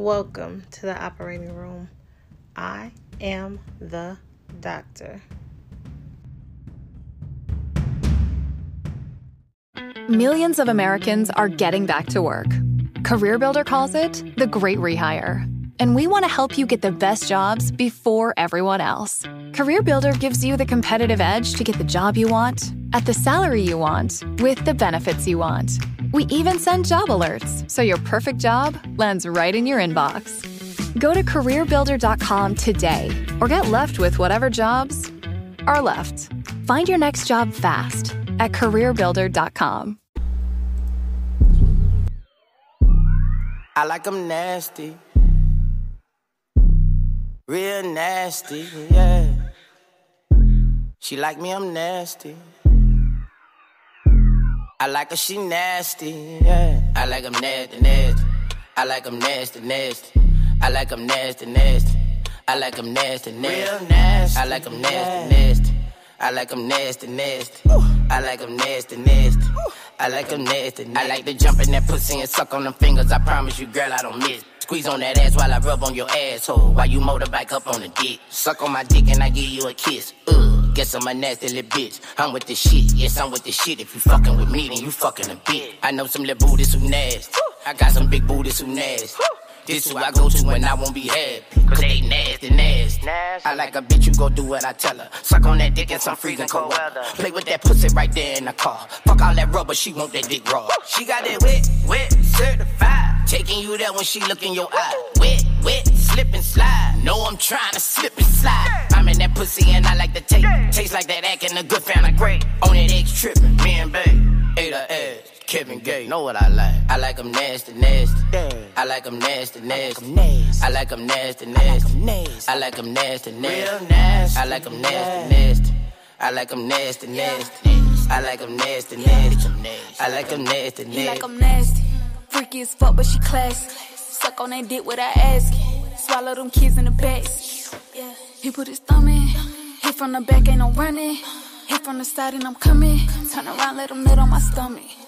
Welcome to the operating room. I am the doctor. Millions of Americans are getting back to work. CareerBuilder calls it the great rehire. And we want to help you get the best jobs before everyone else. CareerBuilder gives you the competitive edge to get the job you want, at the salary you want, with the benefits you want. We even send job alerts so your perfect job lands right in your inbox. Go to careerbuilder.com today or get left with whatever jobs are left. Find your next job fast at careerbuilder.com. I like them nasty. Real nasty, yeah. She like me, I'm nasty. I like her, she nasty, yeah. I like them nasty, nasty. I like them nasty, nasty. I like them nasty, nasty. I like them nasty, nasty. Real nasty. I like them nasty, nasty. I like them nasty, nasty. I like them nasty, nasty. I like them nasty, nasty. I like to jump in that pussy and suck on them fingers. I promise you, girl, I don't miss. Squeeze on that ass while I rub on your asshole. While you motorbike up on the dick. Suck on my dick and I give you a kiss. Ugh, guess I'm a nasty little bitch. I'm with the shit, yes, I'm with the shit. If you fucking with me, then you fucking a bitch. I know some little booties who nasty. I got some big booties who nasty. This who I go to when I won't be happy. Cause they nasty, nasty. I like a bitch, you go do what I tell her. Suck on that dick in some freezing cold weather. Play with that pussy right there in the car. Fuck all that rubber, she want that dick raw. She got that wet, wet, certified. Taking you there when she look in your eye. Wet, wet, slip and slide. Know I'm trying to slip and slide. I'm in that pussy and I like to take. Taste like that acting a good fan great. On that X tripping, me and babe. Ate her ass. Kevin Gay, know what I like. I like them nasty, nasty. I like them nasty, nasty. I like them nasty, nasty. I like them nasty, nasty. I like them nasty, nasty. I like them nasty, nasty. I like them nasty, nasty. I like them nasty, He like nasty. I'm nasty. Freaky as fuck, but she classy. Suck on that dick without asking. Swallow them kids in the back. He put his thumb in. Hit from the back, ain't no running. Hit from the side, and I'm coming. Turn around, let him nut on my stomach.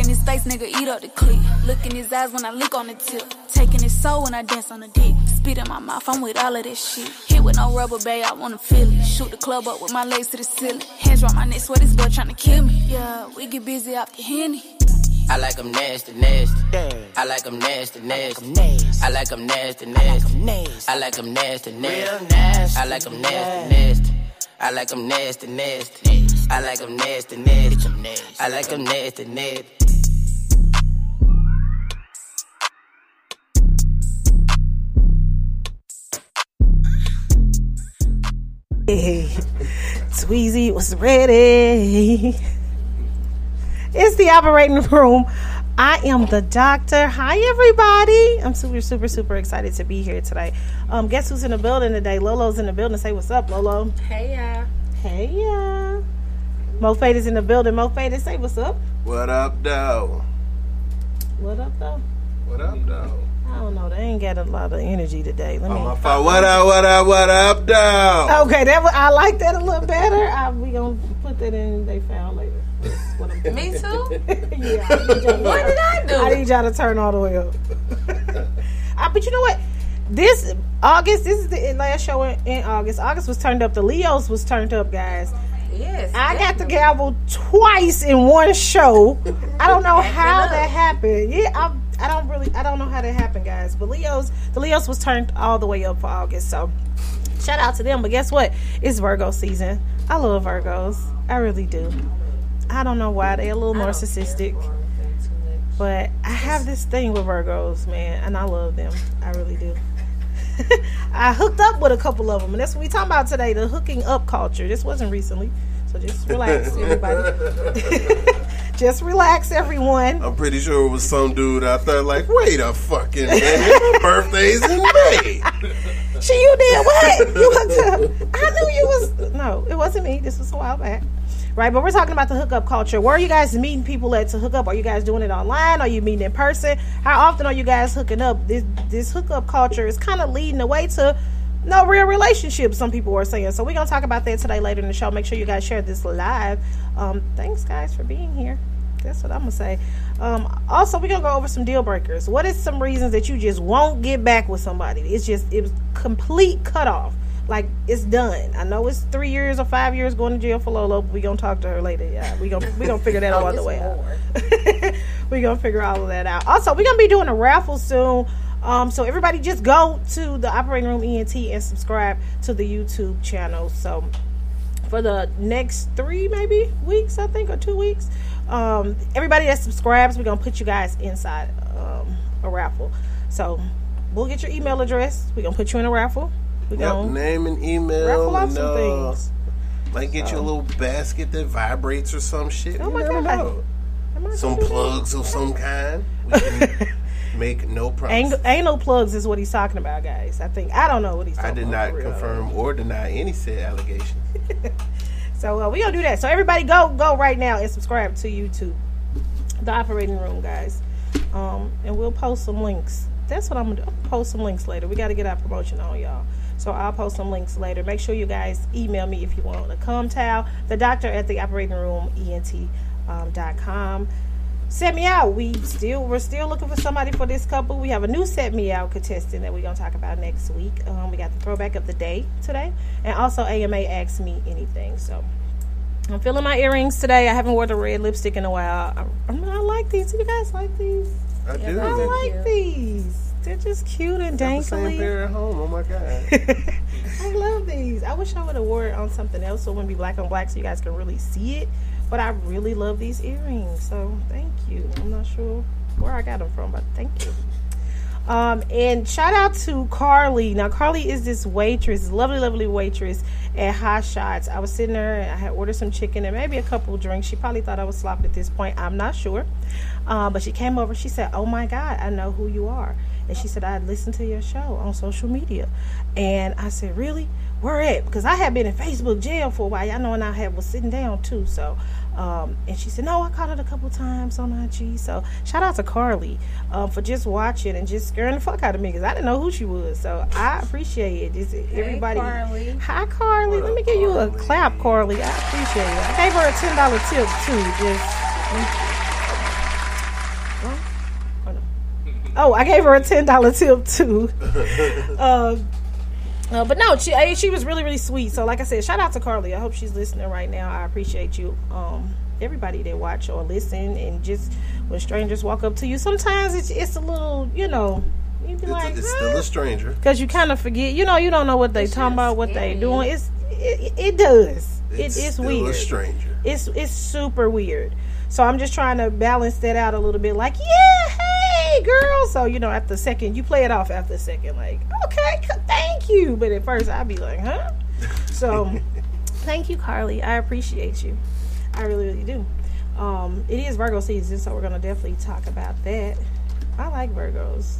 Mm, yeah. Right in his face, nigga, eat up the clip. Look in his eyes when I lick on the tip. Taking his soul when I dance on the dick. Spit in my mouth, I'm with all of this shit. Hit with no rubber, babe, I wanna feel it. Shoot the club up with my legs to the ceiling. Hands round my neck, sweat this boy tryna kill me. Yeah, we get busy off the henny. I like them nasty, nasty. I like them nasty, nasty. I like them nasty, nasty. I like them nasty, nasty. I like them nasty, nasty. I like them nasty, nasty. I like them nasty, nasty. I like them nasty, nasty. Tweezy was ready. It's the operating room. I am the doctor. Hi, everybody. I'm super, super, super excited to be here today. Um, guess who's in the building today? Lolo's in the building. Say what's up, Lolo. Hey, yeah. Hey, yeah. Mo Fade is in the building. Mo Fade, say what's up. What up, though? What up, though? What up, though? I don't know. They ain't got a lot of energy today. Let me. Oh, my fault. What up, what up, what up, though? Okay, that wa- I like that a little better. I, we gonna put that in. They found later. What I'm doing. Me too? yeah. I need y'all to- What did I do? I need y'all to turn all the way up. uh, but you know what? This August, this is the last show in, in August. August was turned up. The Leos was turned up, guys. Yes. I got the gavel twice in one show. I don't know Acting how up. that happened. Yeah, I, I don't really, I don't know how that happened, guys. But Leos, the Leos was turned all the way up for August. So shout out to them. But guess what? It's Virgo season. I love Virgos. I really do. I don't know why they're a little narcissistic, but I have this thing with Virgos, man, and I love them. I really do. I hooked up with a couple of them, and that's what we talking about today. The hooking up culture. This wasn't recently, so just relax, everybody. just relax, everyone. I'm pretty sure it was some dude out there like, wait a fucking minute, my birthday's in May. She, you did what? You hooked up. I knew you was. No, it wasn't me. This was a while back. Right, but we're talking about the hookup culture. Where are you guys meeting people at to hook up? Are you guys doing it online? Are you meeting in person? How often are you guys hooking up? This this hookup culture is kind of leading the way to no real relationships. Some people are saying. So we're gonna talk about that today later in the show. Make sure you guys share this live. Um, thanks guys for being here. That's what I'm gonna say. Um, also, we're gonna go over some deal breakers. What is some reasons that you just won't get back with somebody? It's just it was complete cutoff. Like it's done. I know it's three years or five years going to jail for Lolo. But we gonna talk to her later. Yeah, we gonna we gonna figure that all the way out. we gonna figure all of that out. Also, we're gonna be doing a raffle soon. Um, so everybody just go to the operating room ENT and subscribe to the YouTube channel. So for the next three maybe weeks, I think, or two weeks. Um, everybody that subscribes, we're gonna put you guys inside um, a raffle. So we'll get your email address. We're gonna put you in a raffle. We Yep, gonna name and email. raffle off and, some uh, things. Might get you a little basket that vibrates or some shit. Oh You my God. know. Some gonna do that? plugs of some kind. We can make no promise. Anal plugs is what he's talking about, guys. I think I don't know what he's talking about. I did about. not confirm or deny any said allegations. So uh, we gonna do that. So everybody, go go right now and subscribe to YouTube, the operating room, guys. Um, and we'll post some links. That's what I'm gonna do. Gonna post some links later. We got to get our promotion on, y'all. So I'll post some links later. Make sure you guys email me if you want a cum towel. The doctor at the operating room ent um. Set me out. We still we're still looking for somebody for this couple. We have a new set me out contestant that we're gonna talk about next week. Um, we got the throwback of the day today, and also AMA asked me anything. So I'm feeling my earrings today. I haven't worn the red lipstick in a while. I, I, I like these. Do you guys like these? I do. I I like these. They're just cute and the same dankly. pair at home. Oh my god. I love these. I wish I would have wore it on something else so it wouldn't be black on black so you guys can really see it. But I really love these earrings. So thank you. I'm not sure where I got them from, but thank you. Um, and shout out to Carly. Now, Carly is this waitress, lovely, lovely waitress at Hot Shots. I was sitting there and I had ordered some chicken and maybe a couple drinks. She probably thought I was sloppy at this point. I'm not sure. Uh, but she came over. She said, Oh my God, I know who you are. And she said, I listened to your show on social media. And I said, Really? Where at? Because I had been in Facebook jail for a while. Y'all know, and I had was sitting down too. So, um, and she said, No, I caught it a couple times on IG. So, shout out to Carly um, for just watching and just scaring the fuck out of me because I didn't know who she was. So, I appreciate it. Just everybody. Carly. Hi, Carly. Let me give you a clap, Carly. I appreciate it. I gave her a ten dollar tip too. Just. Oh. Oh, I gave her a ten dollar tip too. um, uh, but no, she eh, she was really really sweet. So like I said, shout out to Carly. I hope she's listening right now. I appreciate you. Um, everybody that watch or listen and just when strangers walk up to you, sometimes it's it's a little you know you be It's, like it's still a stranger. Because you kind of forget, you know, you don't know what they talking about, what they doing. It's it, it does. It, It's it's still weird. a stranger. It's it's super weird. So I'm just trying to balance that out a little bit. Like, yeah, hey, girl. So you know, after a second, you play it off after a second. Like, okay, thank you. But at first, I'd be like, huh? So, thank you, Carly. I appreciate you. I really, really do. Um, it is Virgo season, so we're gonna definitely talk about that. I like Virgos.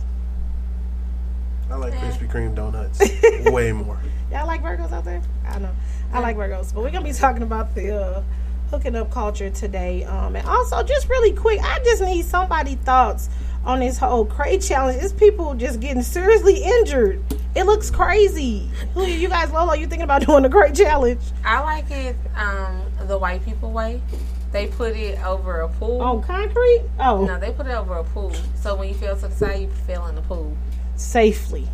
I like Krispy Kreme donuts way more. Y'all like Virgos out there? I know. I like Virgos. But we're going to be talking about the uh, hooking up culture today. Um, and also, just really quick, I just need somebody thoughts on this whole crate challenge. It's people just getting seriously injured. It looks crazy. You guys, Lolo, you thinking about doing the crate challenge? I like it um, the white people way. They put it over a pool. On concrete? Oh, No, they put it over a pool. So when you fell to the side, you fell in the pool. safely.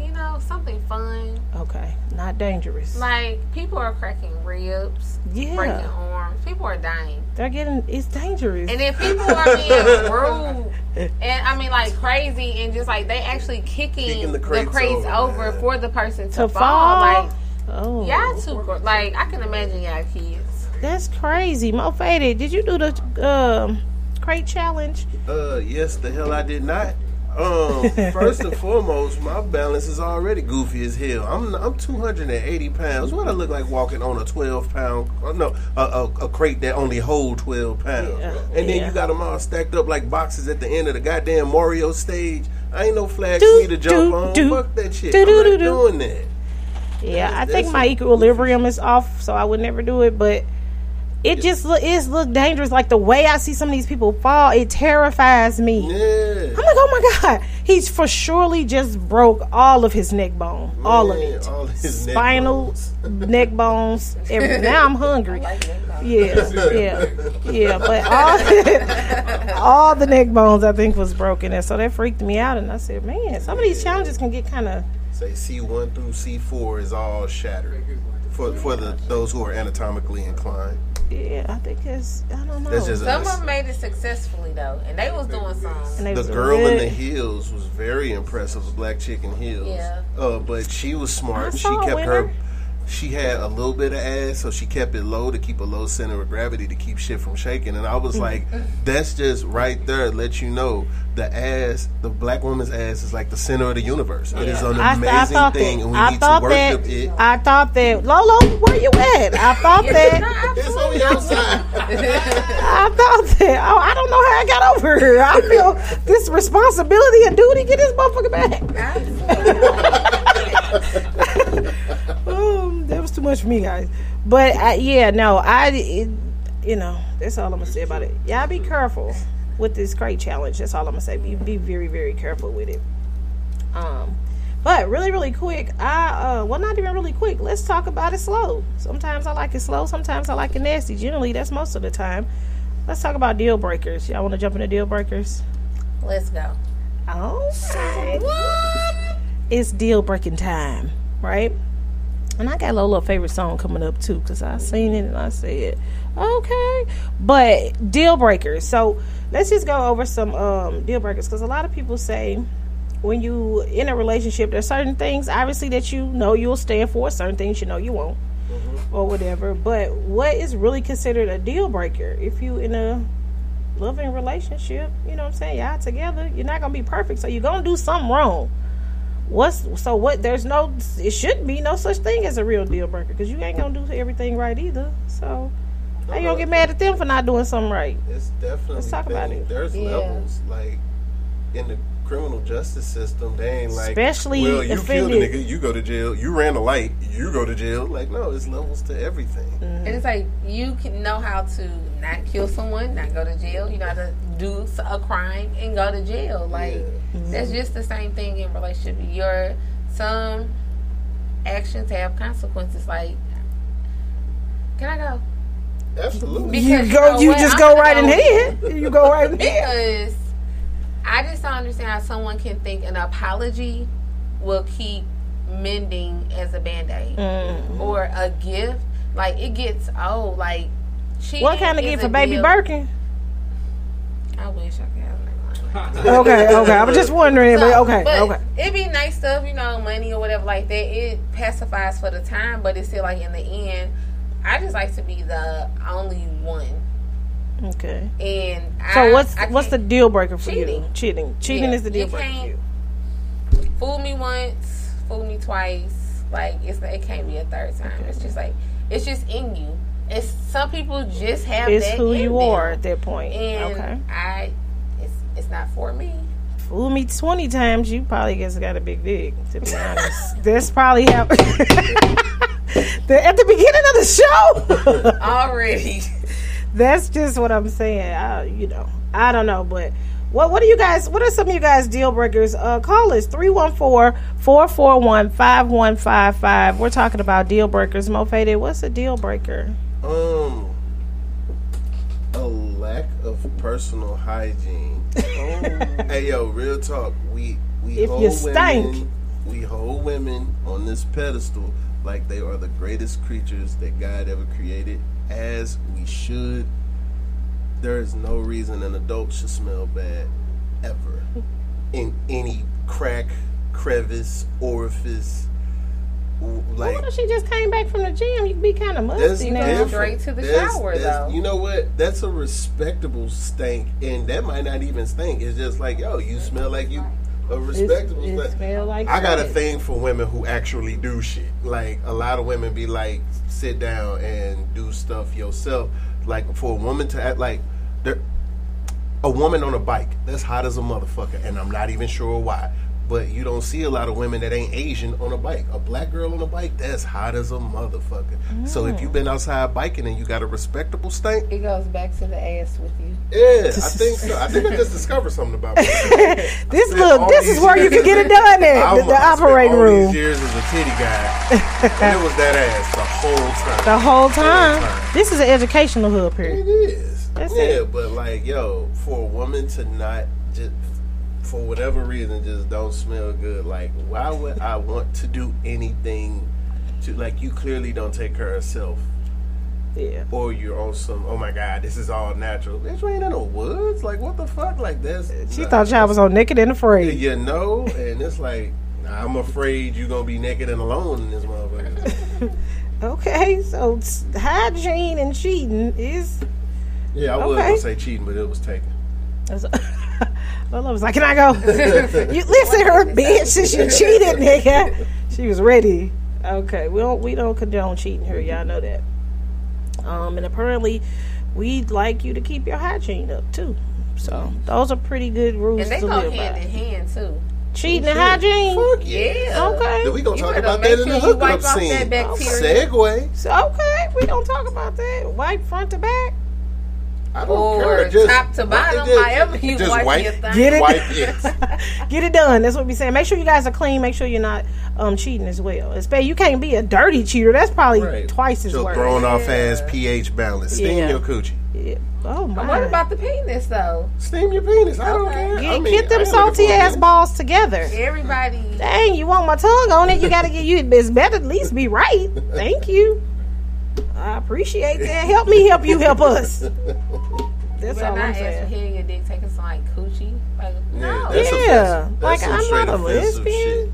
You know, something fun. Okay, not dangerous. Like people are cracking ribs, Yeah. breaking arms. People are dying. They're getting, it's dangerous. And then people are being rude and I mean like crazy and just like they actually kicking, Kicking the the crates crates, over, over, for the person to, to fall. fall. Like oh, y'all too like I can imagine y'all kids. that's crazy. Mo Faded, did you do the um, crate challenge? Uh, yes, the hell I did not. Um, first and foremost, my balance is already goofy as hell. I'm I'm 280 pounds. What I look like walking on a 12 pound? Uh, no, a, a, a crate that only hold 12 pounds. Yeah, and then yeah. you got them all stacked up like boxes at the end of the goddamn Mario stage. I ain't no flag Do, for me to jump do, on. do. Fuck that shit. I'm not do, do. doing that. Yeah, I think my equilibrium is off, so I would never do it. But it just look it's look dangerous. Like the way I see some of these people fall, it terrifies me. Yeah. I'm like, oh my god, he's for surely just broke all of his neck bone, all of it, all his neck spinal, bones. neck bones. Every, now I'm hungry. Yeah, yeah, yeah. But all all the neck bones I think was broken, and so that freaked me out. And I said, man, some of these challenges can get kind of Say C one through C four is all shattered for for the those who are anatomically inclined. Yeah. I think it's I don't know. That's just Some a, of them made it successfully though, and they was doing some. And they the was girl in red. the heels was very impressive. The black chick in heels. Yeah. Uh, but she was I smart. She saw a kept her. winner. She had a little bit of ass, so she kept it low to keep a low center of gravity to keep shit from shaking. And I was Mm. like, that's just right there. Let you know the ass, the black woman's ass, is like the center of the universe. It is an I, amazing I thought thing, that. and we I need thought to that. worship it. I thought that. Lolo, where you at? I thought that. It's on the outside. I thought that. Oh, I don't know how I got over here. I feel this responsibility and duty. Get this motherfucker back. that was too much for me, guys. But I, yeah, no, I, it, you know, that's all I'm gonna say about it. Y'all be careful with this crate challenge. That's all I'm gonna say. Be be very very careful with it. Um, but really really quick, I uh, well not even really quick. Let's talk about it slow. Sometimes I like it slow. Sometimes I like it nasty. Generally, that's most of the time. Let's talk about deal breakers. Y'all want to jump into deal breakers? Let's go. Oh, it's deal breaking time, right? And I got a little, favorite song coming up too, because I seen it and I said, okay. But deal breakers. So let's just go over some um, deal breakers, because a lot of people say when you in a relationship, there's certain things obviously that you know you'll stand for, certain things you know you won't, or whatever. But what is really considered a deal breaker if you in a loving relationship, you know what I'm saying? Y'all together, you're not gonna be perfect, so you're gonna do something wrong. What's so what? There's no, it should be no such thing as a real deal breaker because you ain't gonna do everything right either. So how you gonna get mad at them for not doing something right? It's definitely. Let's talk about it. There's Yeah. levels like in the criminal justice system. They ain't like, Especially well, you killed a nigga, you go to jail. You ran a light, you go to jail. Like, no, it's levels to everything. Mm. And it's like you can know how to not kill someone, not go to jail. You know how to do s- a crime and go to jail. Like that's just the same thing in relationship. Your some actions have consequences. Like, can I go? Absolutely. You Because go, know you just I'm go gonna right in here. You go right in here. Because I just don't understand how someone can think an apology will keep mending as a band aid Mm. or a gift. Like it gets old. Like cheating What kind of gift for baby deal- Birkin? I wish I could have. Okay, okay. I was just wondering, but So, okay, but okay. It'd be nice stuff, you know, money or whatever like that. It pacifies for the time, but it's still like in the end, I just like to be the only one. Okay. And So I, what's I what's the deal breaker for you? Cheating. Cheating. Cheating Yeah, is the deal breaker for you. fool me once, fool me twice. Like it's it can't be a third time. It's just like it's just in you. It's some people just have It's that who you are at that point. And okay. I, it's it's not for me. Fool me twenty times, you probably just got a big dick. To be honest, that's probably how. the, at the beginning of the show. Already. that's just what I'm saying. I, you know, I don't know, but what what are you guys? What are some of you guys deal breakers? Uh, call us 314-441-5155. We're talking about deal breakers. Mo Faded, what's a deal breaker? Um, a lack of personal hygiene. hey, yo, real talk. We we If hold women. We hold women on this pedestal like they are the greatest creatures that God ever created, as we should. There is no reason an adult should smell bad ever in any crack, crevice, orifice. W- Like What if she just came back from the gym? You'd be kind of that's musty now. different. Straight to the That's- shower, that's- though. You know what? That's a respectable stink, and that might not even stink. It's just like, yo, you smell like you a respectable it stink. smell like I got a thing for women who actually do shit. Like a lot of women be like, sit down and do stuff yourself. Like for a woman to act like, there, a woman on a bike that's hot as a motherfucker, and I'm not even sure why. But you don't see a lot of women that ain't Asian on a bike. A black girl on a bike, that's hot as a motherfucker. So if you've mm. been outside biking and you got a respectable stank, It goes back to the ass with you. yeah, I think so. I think I just discovered something about. This look, this is where you can get it done at the, the operating all room These years as a titty guy, and it was that ass the whole time. the whole time. time. This is an educational hub period. It is. That's yeah, it. but like, yo, for a woman to not just for whatever reason just don't smell good, like, why would I want to do anything to like? You clearly don't take care of yourself, Yeah. or you're on some. Oh my god, this is all natural. Bitch, we ain't in the woods. Like, what the fuck? Like, this She thought y'all was on naked and afraid. You know, and it's like. I'm afraid you're gonna be naked and alone in this motherfucker. Okay, so hygiene and cheating is. Yeah, I was Okay. gonna say cheating, but it was taken. Lolo was like, "Can I go?" you listen, her bitch. Since you cheated, nigga, she was ready. Okay, we don't we don't condone cheating here. Y'all know that. Um, and apparently, we'd like you to keep your hygiene up too. So those are pretty good rules And they to go live hand by. in hand too. Cheating and hygiene. Fuck yeah. Yeah. Okay. Then we gonna You talk better about make that in sure the you wipe hookup off scene. that bacteria. Segue. So okay, we don't talk about that. Wipe front to back. I don't Or care. Just, top to bottom, just- however you just wipe wipe, your thing. Get it? Wipe it. Get it done. That's what we saying. Make sure you guys are clean. Make sure you're not um, cheating as well. Especially you can't be a dirty cheater. That's probably Right. twice as So worse. throwing off ass pH balance. Steam Yeah. your coochie. Yeah. Oh my. What about the penis though? Steam your penis. I don't Okay. care. Get, I mean, get them I ain't looking salty ass penis. balls together. Everybody. Dang, you want my tongue on it? You gotta get you. It's better at least be right. Thank you. I appreciate that. Help me help you help us. That's But all not I'm ask for saying. hitting your dick, taking some like coochie. Like no. that's Yeah, offensive. like That's I'm not a lesbian.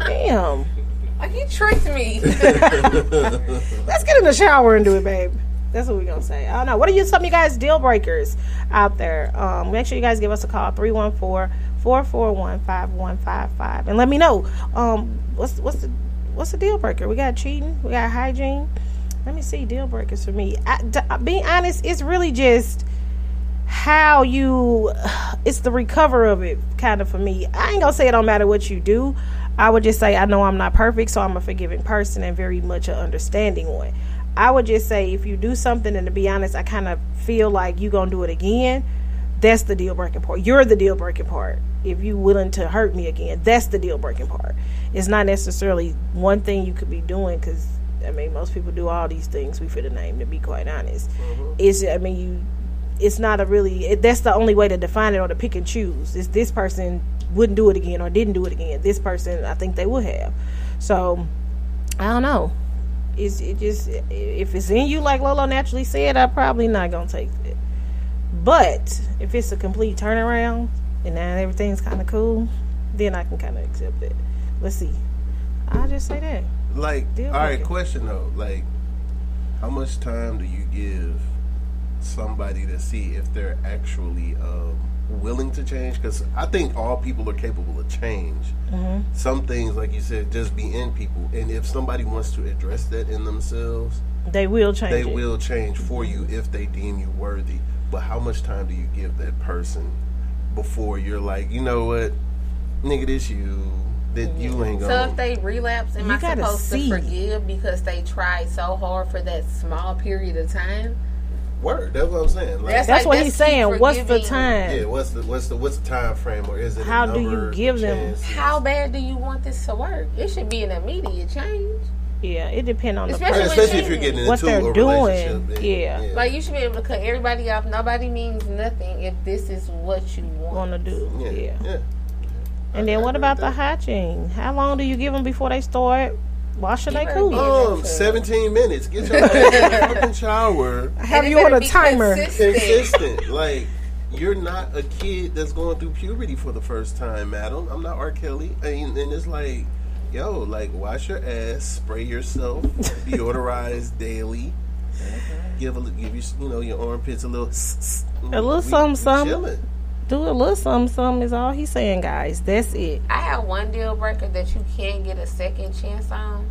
Damn. Like you tricked me. Let's get in the shower and do it, babe. That's what we're gonna say. I don't know. What are you some of you guys deal breakers out there? Um, make sure you guys give us a call 314-441-5155 and let me know. Um, what's what's the what's the deal breaker? We got cheating, we got hygiene. Let me see deal breakers for me. I, d- uh, being honest, it's really just how you it's the recover of it kind of for me. I ain't gonna say it don't matter what you do. I would just say i know i'm not perfect so i'm a forgiving person and very much an understanding one. I would just say if you do something and to be honest i kind of feel like you gonna do it again that's the deal breaking part. You're the deal breaking part. If you willing to hurt me again that's the deal breaking part. It's not necessarily one thing you could be doing because i mean most people do all these things we fit a name to be quite honest. Mm-hmm. It's i mean you it's not a really it, that's the only way to define it or to pick and choose. Is this person wouldn't do it again or didn't do it again. This person i think they would have. So i don't know. It's it just if it's in you like lolo naturally said i'm probably not gonna take it. But if it's a complete turnaround and now everything's kind of cool then i can kind of accept it. Let's see. I'll just say that Like, Deal all right, breaker. question though. Like, how much time do you give somebody to see if they're actually um, willing to change? Because I think all people are capable of change. Mm-hmm. Some things, like you said, just be in people. And if somebody wants to address that in themselves, they will change they it. will change for you if they deem you worthy. But how much time do you give that person before you're like, you know what, nigga, this you that you ain't so gonna. if they relapse, am You I gotta supposed see. to forgive because they tried so hard for that small period of time? Word, that's what I'm saying. Like, That's that's like, what let's he's saying what's the time yeah, what's the what's the what's the time frame, or is it? How do you give them- How bad do you want this to work? It should be an immediate change. yeah it depends on the Especially person especially if you're getting What into they're a doing, relationship. then, yeah. Like you should be able to cut everybody off. Nobody means nothing if this is what you want. want to do yeah, yeah. yeah. And then what about the that. hygiene? How long do you give them before they start washing their better coochie? be- Um, 17 minutes. Get your ass in the fucking shower. Have you on a timer? consistent. Consistent. like you're not a kid that's going through puberty for the first time, madam. I'm not R. Kelly, and, and it's like, yo, like wash your ass, spray yourself, deodorize daily. Give a li- give you you know your armpits a little A little something, something. Do a little something, something is all he's saying, guys. That's it. I have one deal breaker that you can't get a second chance on,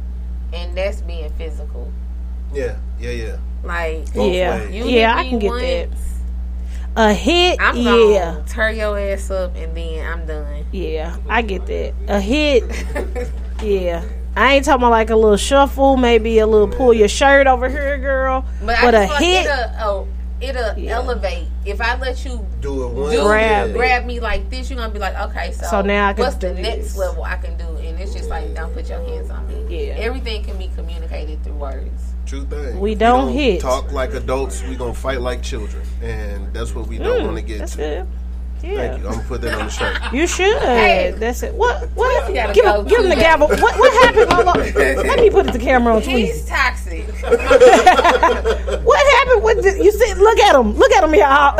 and that's being physical. Yeah, yeah, yeah. Like Both yeah, you yeah, I can get once, that. A hit, I'm yeah, gonna tear your ass up and then I'm done. yeah. I get that. A hit, yeah. I ain't talking about like a little shuffle, maybe a little pull your shirt over here, girl. But, But, I a just like hit, it'll, oh, it'll Yeah. elevate. If I let you Do it one. do Grab it. grab me like this, you're gonna be like, okay, so, So now I can what's the do next this. level I can do? And it's just like, don't put your hands on me. Yeah. Everything can be communicated through words. True thing. We don't hit. Talk like adults. We gonna fight like children, and that's what we don't want to get Mm, that's to. good. Yeah. Thank you. I'm gonna put that on the shirt. You should. Hey. That's it. What? What? You gotta Give, go him, give him the gavel. What? What happened? Hold. Let me put the camera on tweet. He's toxic. What happened with the, you? See, look at him. Look at him, y'all.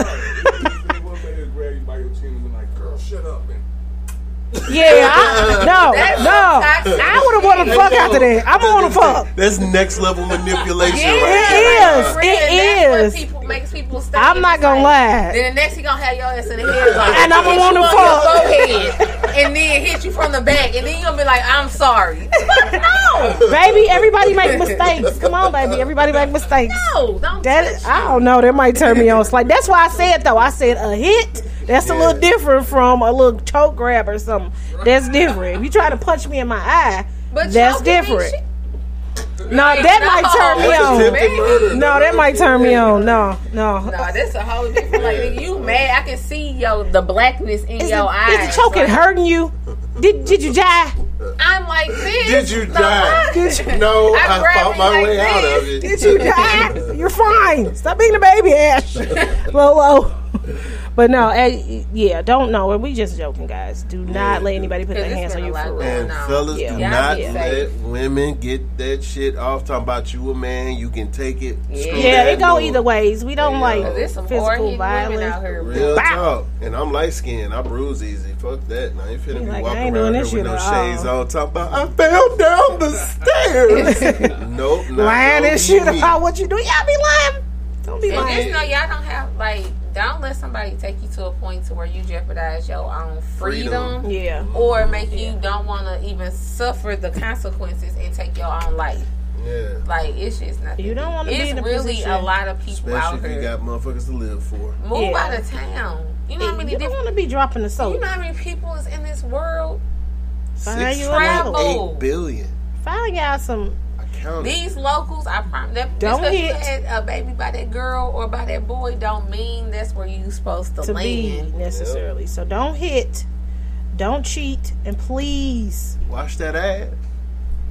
Yeah. I, no. No. I would have wanted to fuck after that. I'm gonna wanna fuck. That's next level manipulation. Yeah, right It there. is. It that's is. What people makes people stay. I'm not gonna lie. Then the next he gonna have your ass in the head like, And I'ma wanna fuck. forehead, and then hit you from the back, and then you gonna be like, I'm sorry. no, Baby, everybody make mistakes. Come on, baby. Everybody make mistakes. no, don't. That I don't know. That might turn me on. Like that's why I said though. I said a hit. That's a little different from a little choke grab or something. That's different. If you try to punch me in my eye, But that's different. shit- No, that might turn me on. No, that might turn me on. No, no. No, that's a whole different. Like you mad? I can see yo the blackness in Is your the, eyes. is the choking Like, hurting you? Did Did you die? I'm like this. Did you No, die? I- No, I'm I fought my like way out of it. Did you die? You're fine. Stop being a baby, Ash. Lolo. But no, eh, yeah, don't know. We just joking, guys. Do not let anybody put their hands on you for real. And No. fellas, Yeah. do Y'all not be let women get that shit off. Talking about you a man, you can take it. Screw Yeah, it go no. either ways. We don't Yeah. like some physical hard-hitting women out violence. Real Bow. talk. And I'm light skinned. I bruise easy. Fuck that. Now I ain't finna You be like, walking around doing here this with no shades all. on. Talking about I fell down the stairs. nope. Not Lying gonna and shit about what you do. Y'all be lying. Don't be And just lying. know y'all don't have like don't let somebody take you to a point to where you jeopardize your own freedom, Freedom. Yeah. or mm-hmm. make you don't want to even suffer the consequences and take your own life. Yeah. Like it's just nothing. You don't wanna be It's in a really position- a lot of people out Especially if you here. got motherfuckers to live for. Move Yeah. out of town. You know how many You don't want to be dropping the soap. You know how many people is in this world? Find Six you travel. eight billion. Find y'all some. I counted. These locals, I promise. That, Don't just 'cause you hit. had a baby by that girl or by that boy, don't mean that's where you supposed to, to be land. necessarily. So don't hit, don't cheat, and please Wash that ass.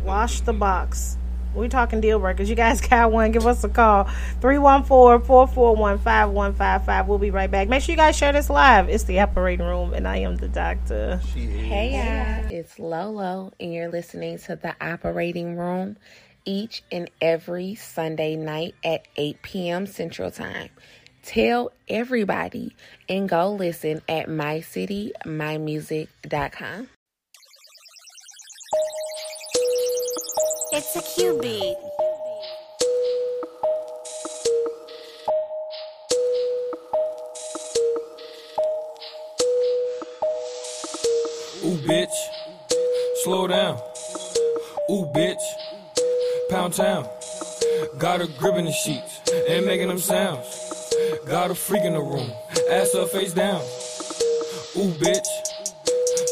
wash the box. We're talking deal breakers. You guys got one, give us a call. 314-441-5155. We'll be right back. Make sure you guys share this live. It's the operating room, and I am the doctor. Hey y'all, it's Lolo, and you're listening to the operating room each and every Sunday night at 8 p.m. Central Time. Tell everybody and go listen at mycitymymusic.com. It's a QB. Ooh, bitch. Slow down. Ooh, bitch. Pound town. Got her gripping the sheets and making them sounds. Got a freak in the room. Ass up, face down. Ooh, bitch.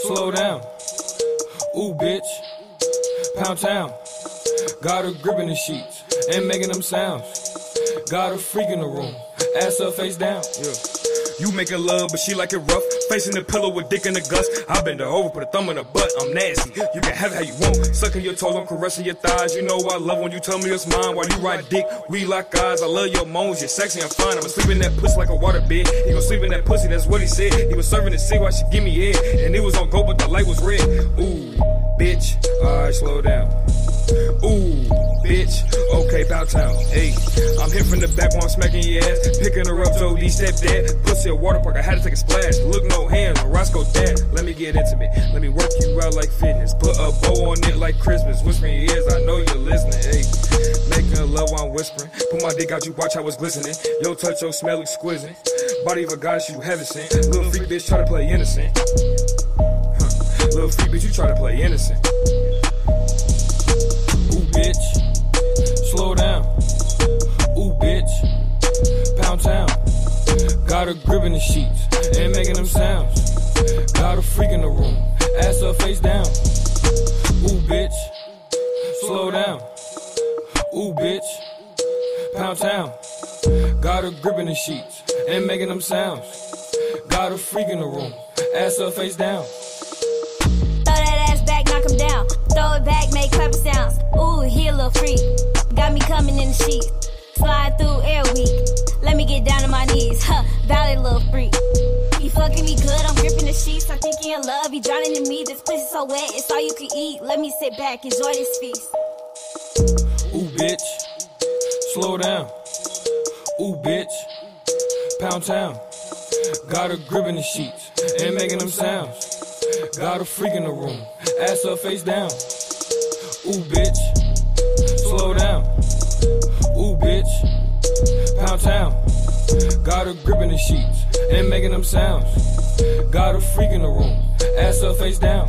Slow down. Ooh, bitch. Pound town. Got her gripping the sheets and making them sounds. Got a freak in the room. Ass up, face down. Yeah. You making love, but she like it rough. Facing the pillow with dick in the guts. I bend her over, put a thumb in her butt. I'm nasty. You can have it how you want. Sucking your toes, I'm caressing your thighs. You know I love when you tell me it's mine. While you ride dick, we lock eyes. I love your moans, you're sexy, I'm fine. I'ma sleep in that pussy like a water bed. He gon' sleep in that pussy, that's what he said. He was serving the cig while she give me head. And it was on go, but the light was red. Ooh, bitch. Alright, slow down. Bitch. Okay, bow town. Hey, I'm hit from the back while I'm smacking your ass. Picking her up, so these step dad. Pussy a water park, I had to take a splash. Look no hands Roscoe dad. Let me get intimate. Let me work you out like fitness. Put a bow on it like Christmas. Whispering your ears, I know you're listening. Hey, making love while I'm whispering. Put my dick out, you watch how it's glistening. Yo, touch, your smell exquisite. Body of a goddess you haven't seen. Little freak bitch try to play innocent. Little freak bitch, you try to play innocent. Ooh, bitch. Slow down. Ooh, bitch. Pound town. Got a grip in the sheets, ain't making them sounds. Got a freak in the room, ass up, face down. Ooh, bitch, slow down. Ooh, bitch, pound town. Got a grip in the sheets, ain't making them sounds. Got a freak in the room, ass up, face down. Throw that ass back, knock him down. Throw it back, make clapping sounds. Ooh, he a little freak. Got me coming in the sheet. Slide through air week. Let me get down on my knees. Huh, valid little freak. He fucking me good, I'm gripping the sheets. I'm thinking in love, he drowning in me. This place is so wet, it's all you can eat. Let me sit back, enjoy this feast. Ooh, bitch, slow down. Ooh, bitch, pound town. Got her grip in the sheets, ain't making them sounds. Got a freak in the room, ass up, face down. Ooh, bitch, slow down. Ooh, bitch, pound town. Got her grip in the sheets, ain't making them sounds. Got her freak in the room, ass up, face down.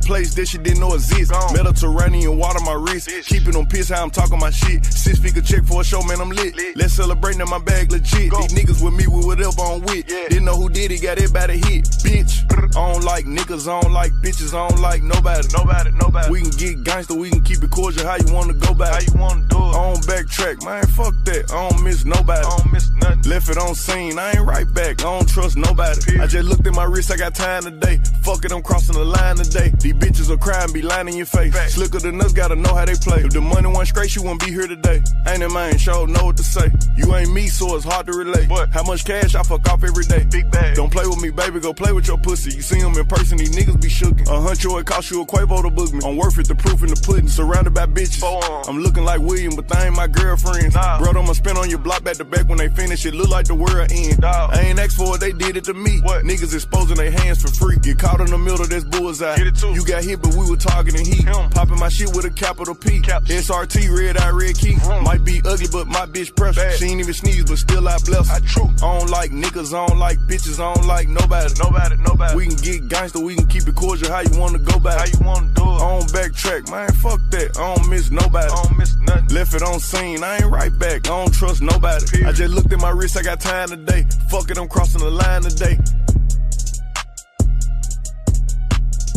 place that she didn't know exist. Mediterranean water my wrist. Keeping on piss how I'm talking my shit. Six figure check for a show, man, I'm lit. Let's celebrate now my bag legit. These niggas with me with whatever I'm with. Didn't know who did it, got everybody hit. Bitch. I don't like niggas, I don't like bitches, I don't like nobody. Nobody, nobody. We can get gangster, we can keep it cordial. How you wanna go back? How you wanna do it? I don't backtrack, man. Fuck that. I don't miss nobody. I don't miss nothing. Left it on scene, I ain't right back. I don't trust nobody. I just looked at my wrist, I got time today. Fuck it, I'm crossing the line today. These bitches will cry and be lying in your face. Slicker than us, gotta know how they play. If the money went straight, you wouldn't be here today. Ain't it man, sure know what to say. You ain't me, so it's hard to relate. What? How much cash I fuck off every day? Big bag. Don't play with me, baby, go play with your pussy. You see him in person, these niggas be shookin'. A huncho, it cost you a Quavo to book me. I'm worth it, the proof in the pudding, surrounded by bitches. I'm looking like William, but they ain't my girlfriends. Nah. Bro, I'ma spin on your block back to back when they finish. It look like the world end. I ain't asked for it, they did it to me. What? Niggas exposing their hands for free. Get caught in the middle, that's bullseye. Get it too. You got hit, but we were targeting heat. Popping my shit with a capital P. Cap. SRT, red eye, red key. Might be ugly, but my bitch precious. She ain't even sneeze, but still I bless her. I true. I don't like niggas, I don't like bitches, I don't like nobody. Nobody, nobody. We can get gangster, we can keep it cordial. How you wanna go back? How you wanna do it? I don't backtrack, man. Fuck that. I don't miss nobody. I don't miss nothing. Left it on scene, I ain't right back. I don't trust nobody. I just looked at my wrist, I got time today. Fuck it, I'm crossing the line today.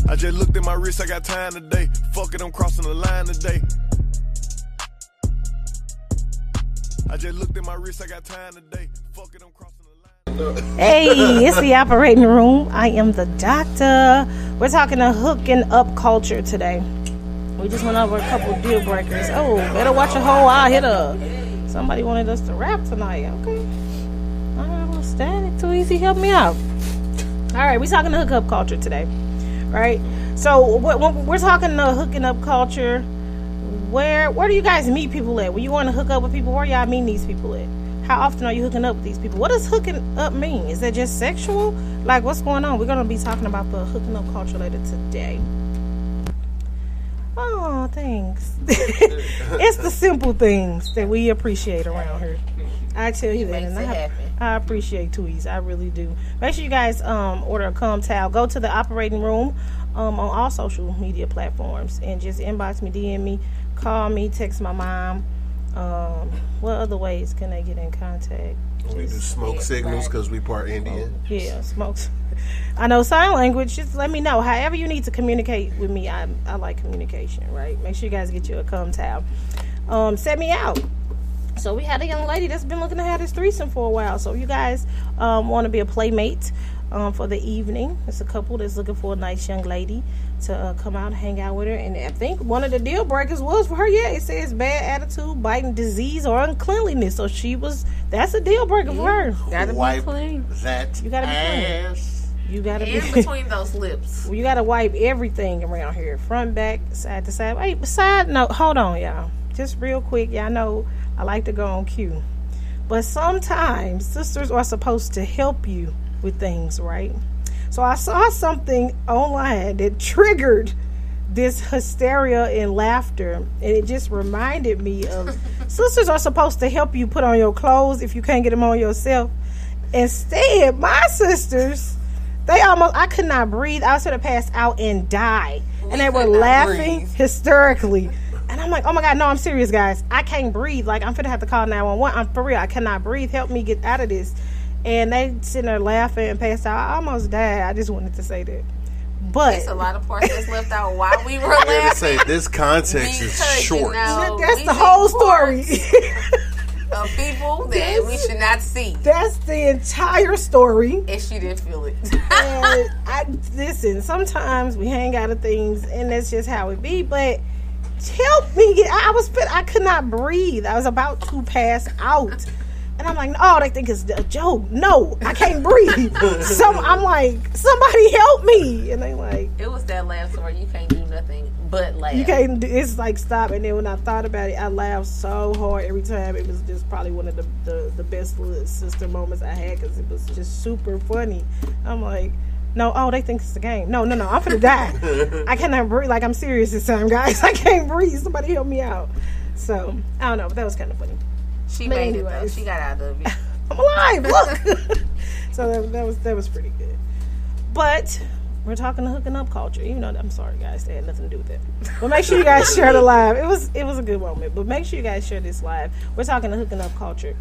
I just looked at my wrist, I got time today. Fuck it, I'm crossing the line today. I just looked at my wrist, I got time today. Fuck it, I'm crossing. Hey, it's the operating room. I am the doctor. We're talking a hooking up culture today. We just went over a couple deal breakers. Oh, better watch a whole eye hit up. Somebody wanted us to rap tonight. Okay. Well, static. Too easy. Help me out. All right, we're talking the hook up culture today. Right? So, we're talking the hooking up culture. Where where do you guys meet people at? When you want to hook up with people, where y'all meet these people at? How often are you hooking up with these people? What does hooking up mean? Is it just sexual? Like, what's going on? We're going to be talking about the hooking up culture later today. Oh, thanks. it's the simple things that we appreciate around here. I tell you that, Makes and I, happen. I appreciate tweets. I really do. Make sure you guys um, order a cum towel. Go to the operating room um, on all social media platforms and just inbox me, DM me, call me, text my mom. Um, what other ways can they get in contact? We do smoke signals because we part Indian. Yeah, smokes. I know sign language. Just let me know. However you need to communicate with me, I, I like communication, right? Make sure you guys get you a cum tab. Um, set me out. So we had a young lady that's been looking to have this threesome for a while. So if you guys um, want to be a playmate um, for the evening, it's a couple that's looking for a nice young lady to uh, come out and hang out with her. And I think one of the deal breakers was for her. Yeah, it says bad attitude, biting, disease, or uncleanliness. So she was. That's a deal breaker for her. Gotta Wipe be clean. that You gotta be clean. You gotta be In be. between those lips. You gotta wipe everything around here, front, back, side to side. Wait, side note, hold on, y'all. Just real quick, y'all know I like to go on cue, but sometimes sisters are supposed to help you with things, right? So I saw something online that triggered this hysteria and laughter, and it just reminded me of sisters are supposed to help you put on your clothes if you can't get them on yourself. Instead, my sisters, they almost I could not breathe. I was gonna pass out and die. And they were laughing breathe. hysterically. And I'm like, oh my god, no, I'm serious, guys. I can't breathe. Like I'm gonna have to call 911. I'm for real. I cannot breathe. Help me get out of this. And they sitting there laughing and passed out. I almost died. I just wanted to say that. But It's a lot of parts that's left out while we were laughing. I gotta laughing. say, this context is Because, you short. know, that's the whole story. Of people that we should not see. that's the entire story. And she didn't feel it. and I listen. Sometimes we hang out of things, and that's just how it be. But help me. I was I could not breathe. I was about to pass out, and I'm like, oh, they think it's a joke. No, I can't breathe. Some, I'm like, somebody help me, and they like. it was that laugh where you can't do nothing but laugh. You can't. do- It's like stop. And then when I thought about it, I laughed so hard every time. It was just probably one of the the, the best sister moments I had because it was just super funny. I'm like, no, oh, they think it's a game. No, no, no, I'm gonna die. I cannot breathe. Like I'm serious this time, guys. I can't breathe. Somebody help me out. So I don't know, but that was kind of funny. She But made it though. She got out of it. I'm alive. Look. so that, that was that was pretty good. But we're talking the hooking up culture. Even though I'm sorry, guys, that had nothing to do with it. But make sure you guys share the live. It was it was a good moment. But make sure you guys share this live. We're talking the hooking up culture.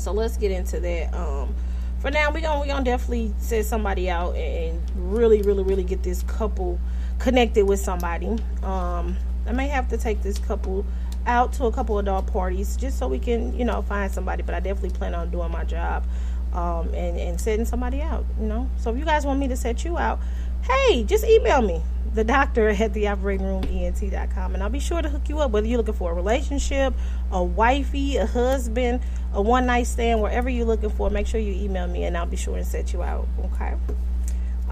So let's get into that. Um, for now, we're gonna we gonna definitely set somebody out and really, really, really get this couple connected with somebody. Um, I may have to take this couple out to a couple adult parties just so we can, you know, find somebody. But I definitely plan on doing my job um, and and setting somebody out. You know, so if you guys want me to set you out, hey, just email me. The doctor at the operating room ent.com and I'll be sure to hook you up whether you're looking for a relationship, a wifey, a husband, a one night stand, wherever you're looking for, make sure you email me and I'll be sure and set you out. Okay.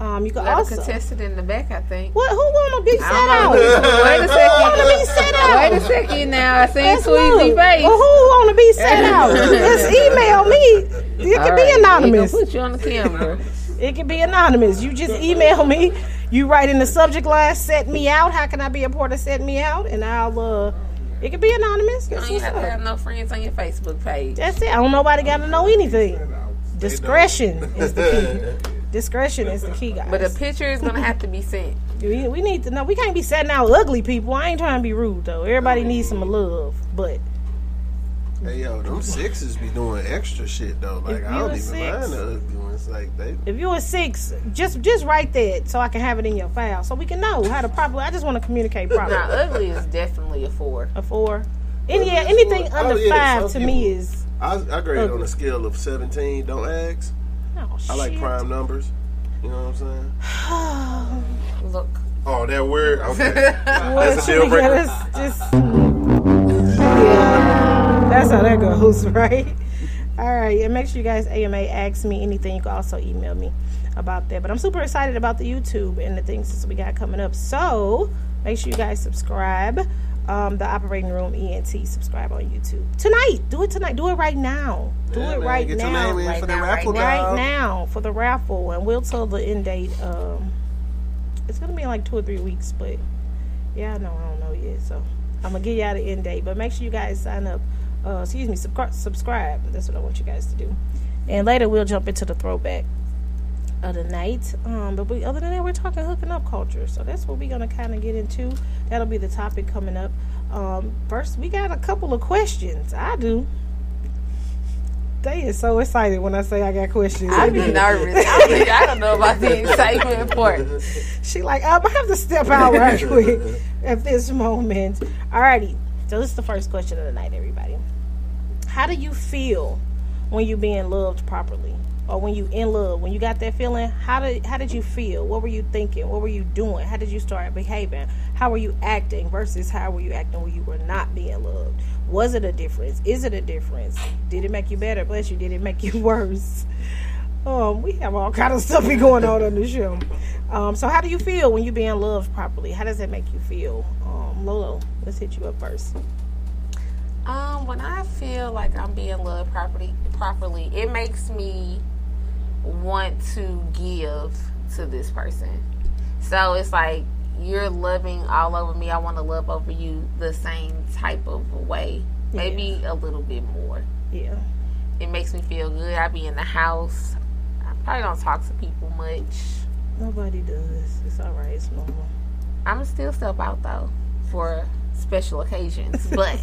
Um, you can Got a also contestant in the back, I think. what? Who want to be set out? Wait a second. Who want to be second. set out? Wait a second now. I seen Let's Sweezy look. face. Well, who want to be set out? Just email me. It can All be right, anonymous. We gonna put you on the camera. It can be anonymous. You just email me. You write in the subject line, "Set me out." How can I be a part of "Set me out"? And I'll. uh It can be anonymous. You don't have to have no friends on your Facebook page. That's it. I don't nobody got to know anything. Discretion is the key. Discretion is the key, guys. But a picture is gonna have to be sent. we, we need to know. We can't be setting out ugly people. I ain't trying to be rude though. Everybody needs some love, but Hey yo, them sixes be doing extra shit though. Like I don't even six- mind the ugly ones. Like they if you're a six, just just write that so I can have it in your file so we can know how to properly. I just want to communicate properly. Now, ugly is definitely a four. a four. And yeah, anything Oh, under yeah, five some to me is I, I grade on a scale of seventeen. Don't ask. Oh, I like shit. prime numbers. You know what I'm saying? Look, Oh, that word. Okay, that's a deal breaker. get us just yeah, that's how that goes, right? All right, and make sure you guys AMA ask me anything. You can also email me about that. But I'm super excited about the YouTube and the things that we got coming up. So make sure you guys subscribe. Um, the operating room ENT subscribe on YouTube tonight. Do it tonight. Do it right now. Do Yeah, it man, right get now. your name in right for the now, right raffle, right now for the raffle, and we'll tell the end date. Um, it's gonna be in like two or three weeks, but yeah, I know I don't know yet. So I'm gonna give y'all the end date, but make sure you guys sign up. Uh, excuse me. Subscribe. That's what I want you guys to do. And later we'll jump into the throwback of the night. Um, but we, other than that, we're talking hooking up culture. So that's what we're gonna kind of get into. That'll be the topic coming up. Um, first, we got a couple of questions. I do. They is so excited when I say I got questions. I be nervous. I, be, I don't know about the excitement part. She like, um, I have to step out right quick at this moment. Alrighty, so this is the first question of the night, everybody. how do you feel when you're being loved properly, or when you in love? When you got that feeling, how did how did you feel? What were you thinking? What were you doing? How did you start behaving? How were you acting versus how were you acting when you were not being loved? Was it a difference? Is it a difference? Did it make you better? Bless you. Did it make you worse? Um, we have all kind of stuff going on on the show. Um, so how do you feel when you're being loved properly? How does that make you feel? Um, Lolo, let's hit you up first. Um, when I feel like I'm being loved properly, properly, it makes me want to give to this person. So it's like you're loving all over me. I want to love over you the same type of way, maybe a little bit more. Yeah. It makes me feel good. I be in the house. I probably don't talk to people much. Nobody does. It's all right. It's normal. I'm still step out though for special occasions, but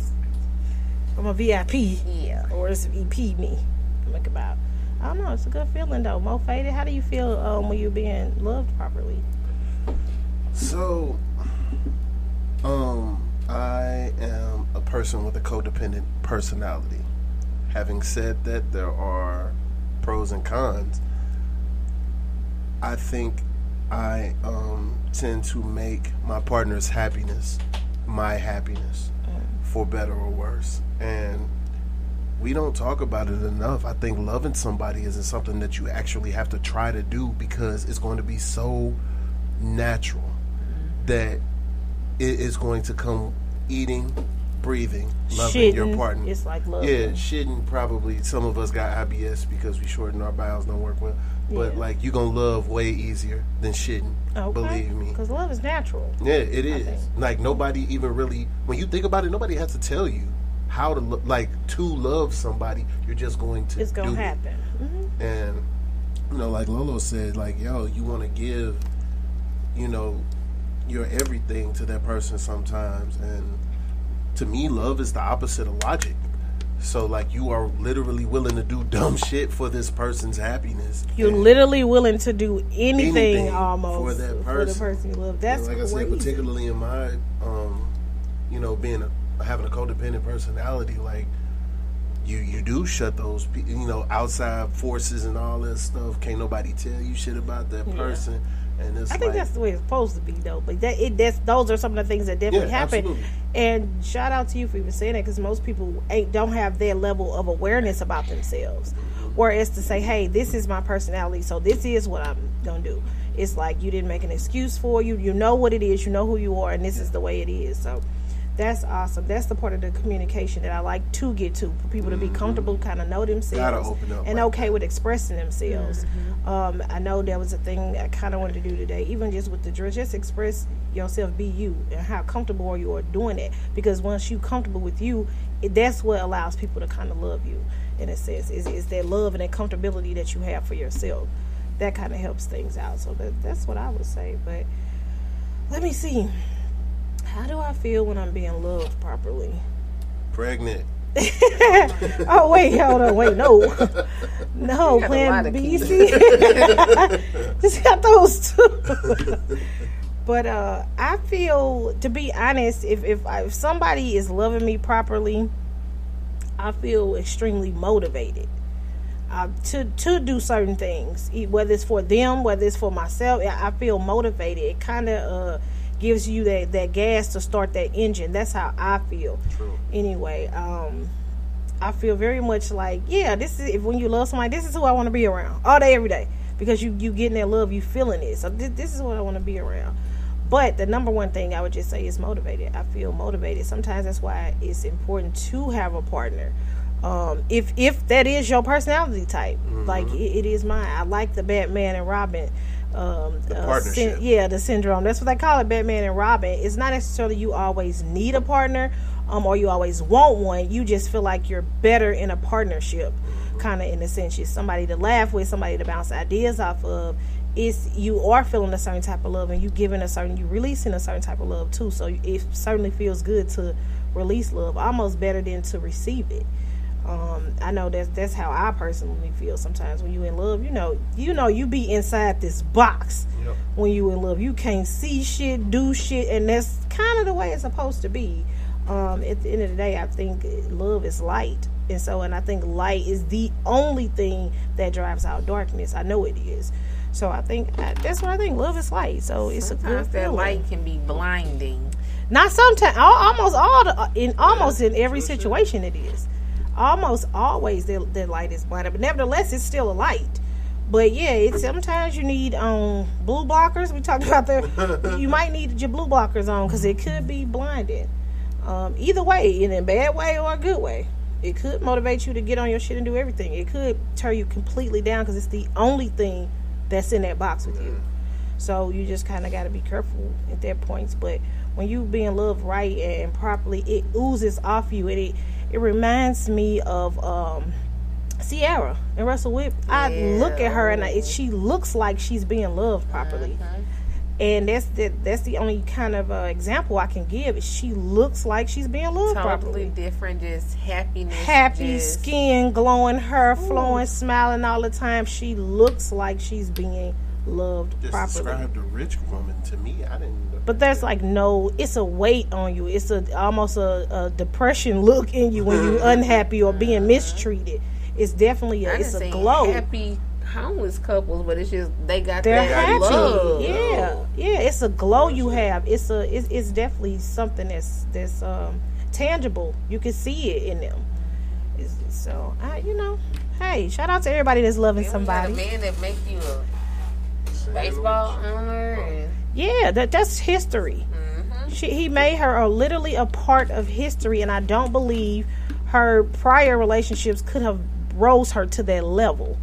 I'm a VIP. Yeah. Or it's EP me. I'm like about. I don't know. It's a good feeling though. Mo faded. How do you feel um, when you're being loved properly? So, um, I am a person with a codependent personality. Having said that, there are pros and cons. I think I um, tend to make my partner's happiness my happiness, for better or worse. And we don't talk about it enough. I think loving somebody isn't something that you actually have to try to do because it's going to be so natural that it is going to come eating, breathing, loving your partner. it's like love. Yeah, shitting probably some of us got IBS because we shorten our bowels don't work well. But Yeah. like you gonna love way easier than shitting. Okay. Believe me. Because love is natural. Yeah, it is. Like nobody even really when you think about it, nobody has to tell you how to lo- like to love somebody. You're just going to It's gonna do it. happen. hmm And you know, like Lolo said, like yo, you want to give, you know, your everything to that person sometimes. And to me, love is the opposite of logic. So like you are literally willing to do dumb shit for this person's happiness. You're literally willing to do anything, Anything almost for that the person. person you love. That's and like I crazy. said, particularly in my, um, you know, being a, having a codependent personality, like you you do shut those, you know, outside forces and all that stuff. Can't nobody tell you shit about that Yeah. person, and it's I think like, that's the way it's supposed to be, though. But that it that's those are some of the things that definitely Yeah, happen. absolutely. And shout out to you for even saying that, because most people ain't don't have that level of awareness about themselves. Whereas to say, "Hey, this is my personality, so this is what I'm gonna do." It's like you didn't make an excuse for you. You know what it is. You know who you are, and this is the way it is. So. That's awesome. That's the part of the communication that I like to get to for people to be comfortable, kind of know themselves, and like okay with expressing themselves. Um, I know there was a thing I kind of wanted to do today, even just with the dress, just express yourself, be you, and how comfortable are you are doing it. Because once you comfortable with you, it, that's what allows people to kind of love you. In a sense, is is that love and that comfortability that you have for yourself. That kind of helps things out. So that, that's what I would say. But let me see. How do I feel when I'm being loved properly? pregnant. oh wait, hold on, wait, no, no, You got a lot Plan B, Just got those two. but uh, I feel, to be honest, if if, I, if somebody is loving me properly, I feel extremely motivated uh, to to do certain things, whether it's for them, whether it's for myself. I I feel motivated. It kind of uh, gives you that that gas to start that engine. That's how I feel. Anyway, um, I feel very much like yeah. This is if when you love somebody, this is who I want to be around all day, every day. Because you you getting that love, you feeling it. So this, this is what I want to be around. But the number one thing I would just say is motivated. I feel motivated. Sometimes that's why it's important to have a partner. Um, if if that is your personality type, like it, it is mine. I like the Batman and Robin. Um, The uh, yeah, the syndrome. That's what they call it, Batman and Robin. It's not necessarily you always need a partner, um, or you always want one. You just feel like you're better in a partnership, kind of in a sense. You're somebody to laugh with, somebody to bounce ideas off of. It's you are feeling a certain type of love, and you giving a certain, you releasing a certain type of love too. So it certainly feels good to release love, almost better than to receive it. Um, I know that's that's how I personally feel sometimes when you in love. You know, you know, you be inside this box Yep. when you in love. You can't see shit, do shit, and that's kind of the way it's supposed to be. Um, at the end of the day, I think love is light, And so, and I think light is the only thing that drives out darkness. I know it is. So I think uh, that's what I think. Love is light. So it's a good Sometimes that feeling. light can be blinding. Not sometimes. Almost all the, uh, in almost in every situation it is. Almost always the, the light is blinded, but nevertheless it's still a light. But yeah, it's sometimes you need um blue blockers. We talked about the you might need your blue blockers on because it could be blinding. Um, either way, in a bad way or a good way, it could motivate you to get on your shit and do everything. It could tear you completely down because it's the only thing that's in that box with you. So you just kind of got to be careful at that points. But when you being loved right and properly, it oozes off you, and it it reminds me of um, Ciara and Russell Whip. I look at her and I, she looks like she's being loved properly. And that's the, that's the only kind of uh, example I can give. She looks like she's being loved Totally properly. different, just happiness. Happy just, skin, glowing hair, flowing, smiling all the time. She looks like she's being loved Just properly. described a rich woman to me. I didn't. But there's like no, it's a weight on you. It's a almost a, a depression look in you when you're unhappy or being mistreated. It's definitely a, I it's done a glow. Happy homeless couples, but it's just they got They're that happy. love. Yeah, yeah. It's a glow you have. It's a it's, it's definitely something that's that's um, tangible. You can see it in them. It's, so I, you know, hey, shout out to everybody that's loving Then got somebody. a man that make you a baseball owner and Yeah, that that's history. Mm-hmm. She, he made her a, literally a part of history, and I don't believe her prior relationships could have rose her to that level.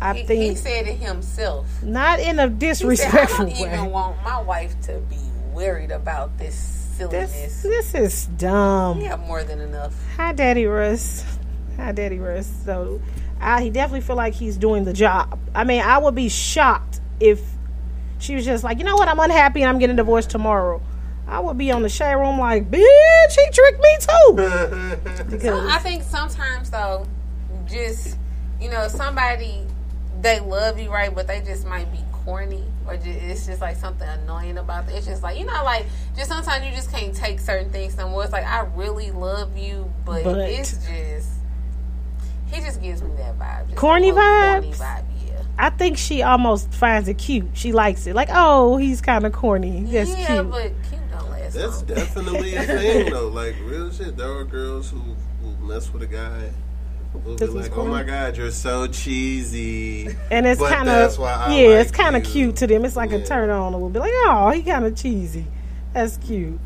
I he, think he said it himself. not in a He said, I don't way. even want my wife to be worried about this silliness. This this is dumb. we have more than enough. Hi, Daddy Russ. Hi, Daddy Russ. So, I he definitely feel like he's doing the job. I mean, I would be shocked if she was just like, you know what, I'm unhappy and I'm getting divorced tomorrow. I would be on the shade room like, bitch, he tricked me too. So I think sometimes though, just you know, somebody they love you right, but they just might be corny or just, it's just like something annoying about it. It's just like you know, like just sometimes you just can't take certain things no more. It's like I really love you, but, But- it's just he just gives me that vibe. Just a Corny little Corny vibes? vibe, yeah. I think she almost finds it cute. She likes it. Like, oh, he's kind of corny. That's yeah, cute. but cute don't last That's long. definitely a thing though. Like real shit. There are girls who, who mess with a guy. Who'll be This is like, "Oh my god, you're so cheesy." and it's But kind that's of why yeah, like it's kind of cute to them. It's like a turn on a little bit. Like, oh, he kind of cheesy. That's cute.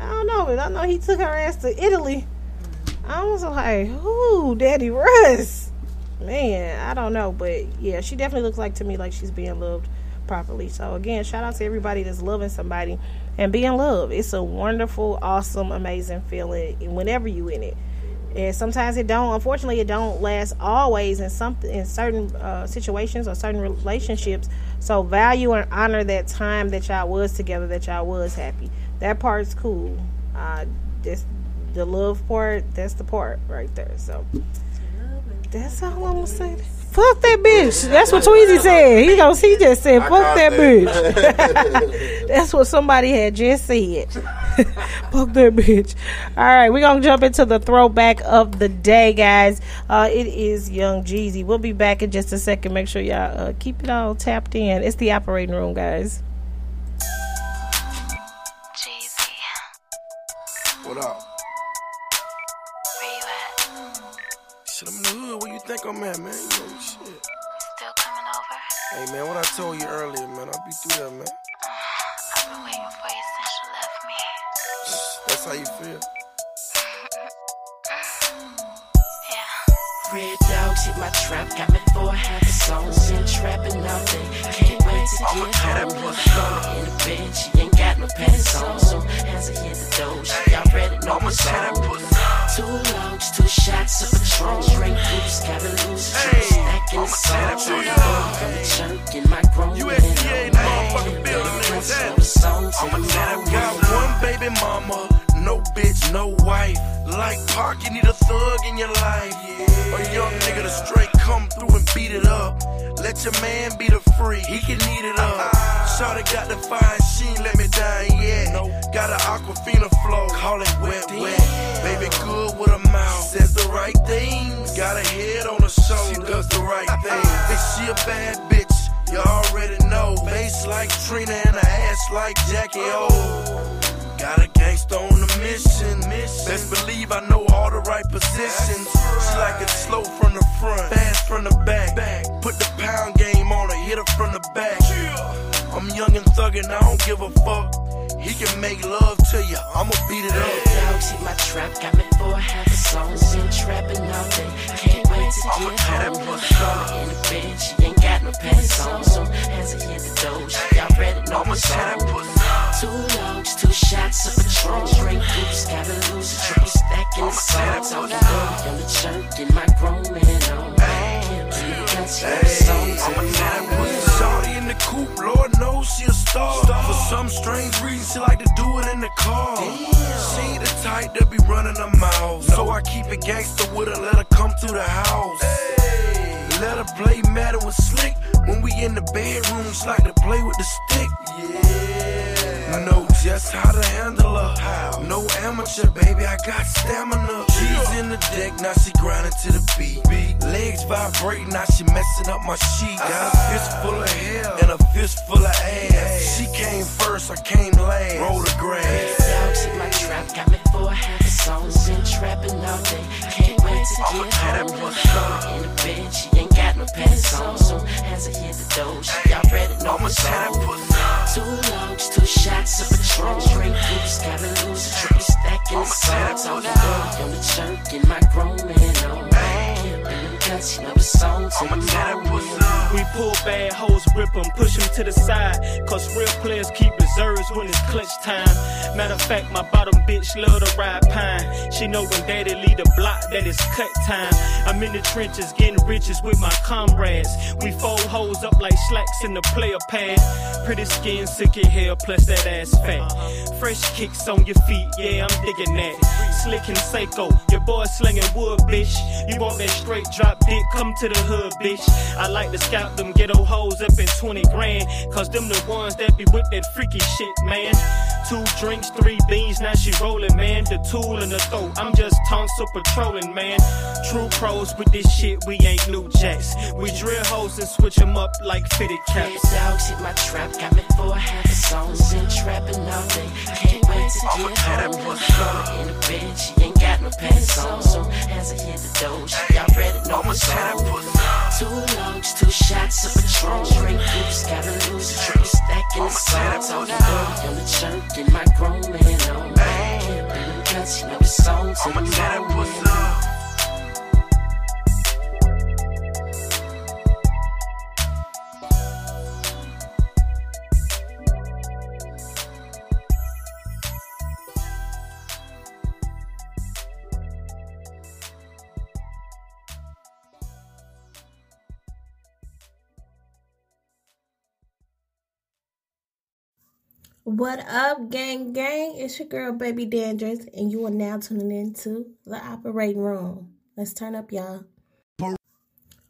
I don't know, but I know he took her ass to Italy. I was like, ooh, Daddy Russ. Man, I don't know, but yeah, she definitely looks like to me like she's being loved properly. So again, shout out to everybody that's loving somebody and being loved. It's a wonderful, awesome, amazing feeling whenever you in it. And sometimes it don't. Unfortunately, it don't last always in some in certain uh, situations or certain relationships. So value and honor that time that y'all was together, that y'all was happy. That part's cool. Uh, this the love part. That's the part right there. So that's all I'm gonna say. Fuck that bitch. That's what Tweezy said. He goes. He just said, "Fuck that, that. bitch." That's what somebody had just said. Fuck that bitch. All right, we're gonna jump into the throwback of the day, guys. Uh, it is Young Jeezy. We'll be back in just a second. Make sure y'all uh, keep it all tapped in. It's the operating room, guys. Jeezy, What up? Where I'm at, man? You know, shit. Still coming over? Hey, man, what I told you earlier, man. I'll be through that, man. Uh, I've been waiting for you since you left me. That's how you feel. Dogs hit my trap, got me four half songs in trapping all day. Can't wait to get home. Mama in the bed, she ain't got no pants on. So as I hit the door, she already know what's on. Two logs, two shots of Patron, straight hoops, gotta lose juice, stacking the songs. From the chunk in my grown USDA in the motherfucking building, songs I'm in a got one baby mama, no bitch, no wife. Like Pac, you need a thug in your life. A young nigga to straight come through and beat it up. Let your man be the free, he can eat it up. Shawty got the fine, she ain't let me down yet. Got an aquafina flow, call it wet, wet. Baby good with a mouth, says the right things. Got a head on her shoulder, she does the right uh-uh. thing. And she a bad bitch, you already know. Face like Trina and a ass like Jackie O. Got a gangsta on a mission. Best believe I know all the right positions. She like it slow from the front, fast from the back. Put the pound game on her, hit her from the back. I'm young and thuggin', I don't give a fuck. He can make love to you, I'ma beat it up. Dogs hit my trap, got me for half a song. Been trapping all day, can't wait to get home. Call in the bed, she ain't got no pants on. So hands are hit the door, she already know my song. Two logs, two shots of Patron, straight boots, gotta lose a triple stack in the song. Talking dirty on the jerk, get my grown man oh, on. Can't believe it, got you on the song. I'm the coupe, Lord knows she a star. For some strange reason, she like to do it in the car. Damn. She the type that be running her mouth. So I keep it gangster with her, let her come to the house. Let her play matter with slick. When we in the bedroom, she like to play with the stick. Yeah. I know just how to handle her. No amateur, baby, I got stamina. She's in the deck, now she grinding to the beat. Legs vibrating, now she messing up my sheet. Got a fist full of hair and a fist full of ass. She came first, I came last. Roll the grass. Dogs hit my trap, got me for half a song. Been trapping all day, can't wait to get home. In the bed, she ain't got no pants on. So as I hit the door, she already know my song. Two logs, two shots of Patron, straight boots, gotta lose a triple stack in the song. Talking dirty on the jerk, get my grown man on. Can't believe that she know the song to the morning. We pull bad hoes, rip them, push them to the side. Cause real players keep reserves when it's clutch time. Matter of fact, my bottom bitch love to ride pine. She know when daddy lead the block that it's cut time. I'm in the trenches getting riches with my comrades. We fold hoes up like slacks in the player pad. Pretty skin, sick of hair, plus that ass fat. Fresh kicks on your feet, yeah, I'm digging that. Slick and Seiko, your boy slinging wood, bitch. You want that straight drop dick, come to the hood, bitch. I like to scout them ghetto hoes up in 20 grand. Cause them the ones that be with that freaky shit, man. Two drinks, three beans, now she rolling, man. The tool in the throat, I'm just tonsil patrolling, man. True pros with this shit, we ain't new jacks. We drill hoes and switch them up like fitted Red caps. dogs hit my trap, got me for half a song. Been trapping all day, can't wait to get home. Call in the bed, she ain't got no pants on. So as I hit the she already know my song. Two logs, two shots of Patron, straight boots, gotta lose a triple stack in the song. Talking dirty on the jerk, get my grown man oh on. Can't that she know the song to the morning. What up, gang gang? It's your girl, Baby Dandruff, and you are now tuning into the operating room. Let's turn up, y'all.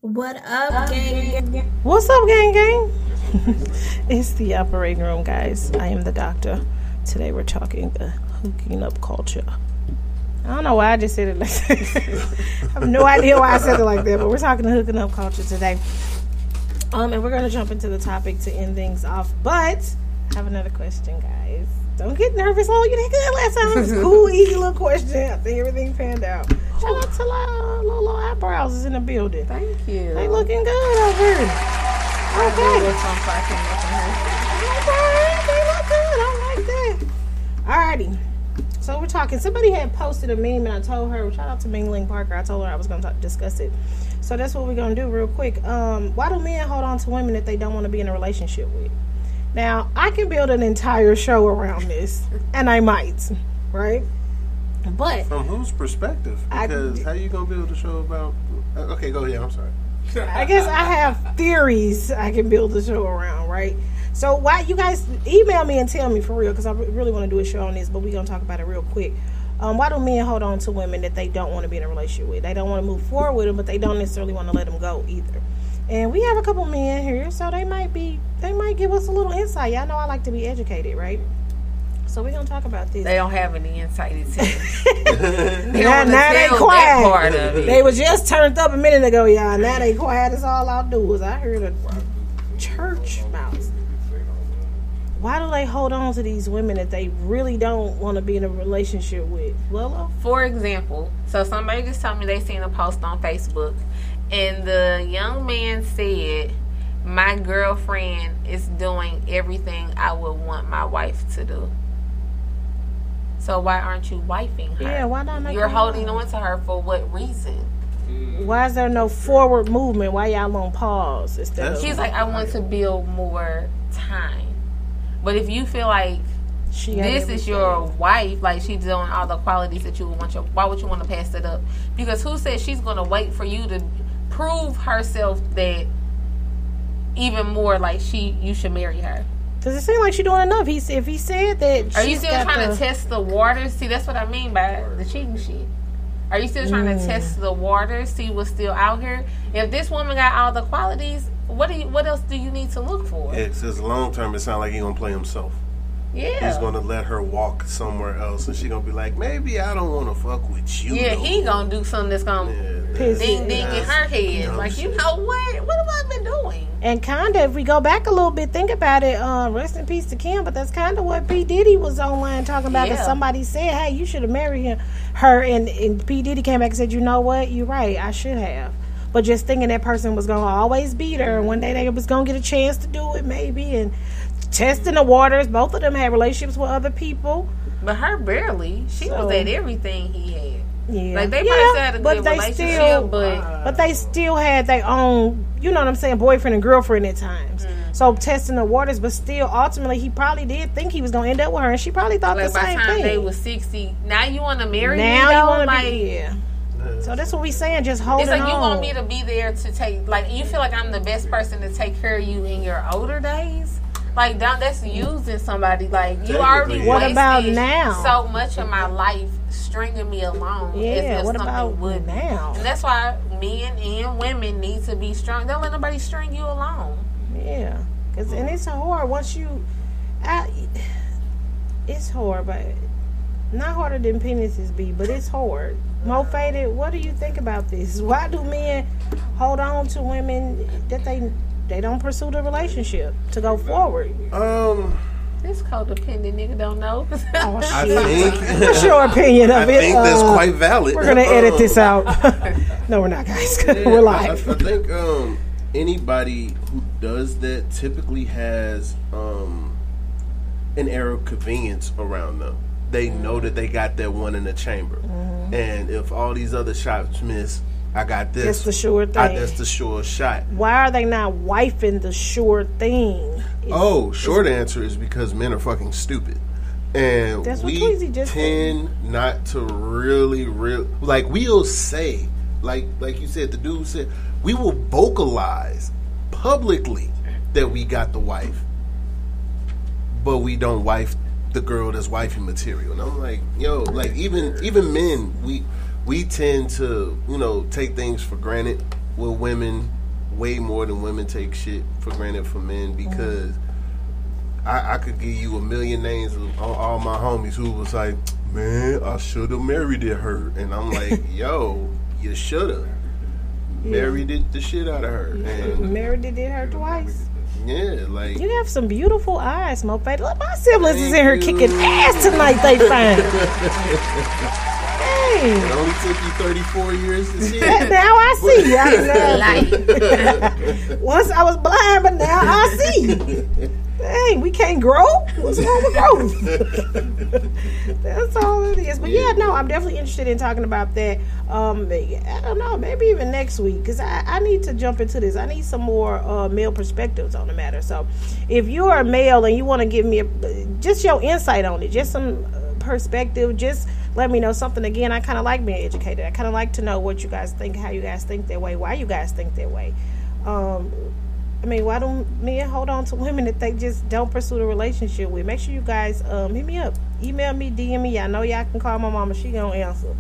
What up, gang gang? What's up, gang gang? it's the operating room, guys. I am the doctor. Today we're talking the hooking up culture. I don't know why I just said it like that. I have no idea why I said it like that, but we're talking the hooking up culture today. Um, and we're gonna jump into the topic to end things off. But I have another question, guys. Don't get nervous. Oh, you did good last time. It was a cool, easy little question. I think everything panned out. Shout out to little, little eyebrows is in the building. Thank you. They looking good over here. Okay. Okay, they look good. I like that. Alrighty. So we're talking. Somebody had posted a meme, and I told her. Shout out to Ming Ling Parker. I told her I was going to discuss it. So that's what we're going to do real quick. Um, why do men hold on to women that they don't want to be in a relationship with? Now I can build an entire show around this, and I might, right? But From whose perspective? I- Because how you gonna build a show about? uh, Okay, go ahead. I'm sorry. I guess I have theories I can build a show around, right? So why you guys email me and tell me for real because I really want to do a show on this, but we're gonna talk about it real quick. Um, why do men hold on to women that they don't want to be in a relationship with? They don't want to move forward with them, but they don't necessarily want to let them go either. And we have a couple men here, so they might be they might give us a little insight. Y'all know I like to be educated, right? So we're gonna talk about this. They don't have any insight into now, it. They don't now they quiet. that part of it. They was just turned up a minute ago, y'all. Now they quiet as all outdoors. I heard a church mouse. Why do they hold on to these women that they really don't want to be in a relationship with? Willow? Uh, For example, so somebody just told me they seen a post on Facebook, and the young man said, "My girlfriend is doing everything I would want my wife to do." So why aren't you wifing her? Yeah, why not make You're holding wife? on to her for what reason? Mm. Why is there no forward movement? Why y'all on pause instead of She's like, I want to build more time. But if you feel like She this is your wife, like she's doing all the qualities that you would want your, why would you want to pass it up? Because who said she's going to wait for you to prove herself that even more like she, you should marry her? Does it seem like she's doing enough? He said if he said that Are you she's still got trying the- to test the waters? See, that's what I mean by the cheating shit. Are you still trying Mm. to test the waters, see what's still out here? If this woman got all the qualities, what do you, what else do you need to look for? It says long term. It sounds like he gonna play himself. Yeah. He's gonna let her walk somewhere else, and she gonna be like, maybe I don't want to fuck with you. Yeah, no he gonna do something that's gonna Piss ding ding in her head. Like you know what? What have I been doing? And kind of, if we go back a little bit, think about it. Uh, rest in peace to Kim, but that's kind of what P Diddy was online talking about. That Yeah. somebody said, "Hey, you should have married him." Her and, and P Diddy came back and said, "You know what? You're right. I should have." But just thinking that person was gonna always beat her, and one day they was gonna get a chance to do it, maybe, and testing the waters. Both of them had relationships with other people. But her barely. She So- was at everything he had. Yeah, Like they yeah, probably still had a but good they relationship, still, but but they still had their own, you know what I'm saying, boyfriend and girlfriend at times. Mm. So testing the waters, but still, ultimately, he probably did think he was gonna end up with her, and she probably thought like the same time thing. they was sixty, now you want to marry now me? you want to like, be, yeah. So that's what we saying. Just hold. on It's like on. you want me to be there to take, like, you feel like I'm the best person to take care of you in your older days. Like, don't, that's using somebody. Like, you already What about now? So much of my life stringing me along. Yeah, if what about would now? And that's why men and women need to be strong. Don't let nobody string you along. Yeah, cause and it's hard once you, I, it's hard, but not harder than penises be, but it's hard. Mo faded. What do you think about this? Why do men hold on to women that they they don't pursue the relationship to go forward? Um, This codependent nigga don't know. Oh, I think What's your opinion of it? I it? think that's Uh, quite valid. We're gonna edit Um, this out. no, we're not, guys. Yeah, we're I, I live. think um, anybody who does that typically has um, an air of convenience around them. They know that they got that one in the chamber, Mm-hmm. and if all these other shots miss, I got this. That's the sure I, thing. that's the sure shot. Why are they not wifing the sure thing? Oh, short answer is because men are fucking stupid. And That's what we Tweezy just tend not to really, real like we'll say, like like you said, the dude said, we will vocalize publicly that we got the wife, but we don't wife the girl that's wifey material. And I'm like, yo, like even even men, we we tend to you know take things for granted with women way more than women take shit for granted for men mm-hmm. because. I, I could give you a million names of all, all my homies who was like, "Man, I should have married it her," and I'm like, "Yo, you should have married it, the shit out of her." And Meredith did her twice. yeah, like You have some beautiful eyes, Mo Faded. Look, my siblings is in here you. kicking ass tonight. They fine. it only took you 34 years to see it. Now. I see. I. Once I was blind, but now I see. Dang, we can't grow. What's wrong with growth? That's all it is. But yeah, no, I'm definitely interested in talking about that. Um, I don't know, maybe even next week because I, I need to jump into this. I need some more uh, male perspectives on the matter. So, if you're a male and you want to give me a, just your insight on it, just some uh, perspective, just let me know something. Again, I kind of like being educated. I kind of like to know what you guys think, how you guys think that way, why you guys think that way. Um, I mean, why don't men hold on to women that they just don't pursue the relationship with? Make sure you guys um, hit me up, email me, DM me. I know y'all can call my mama; she gonna answer.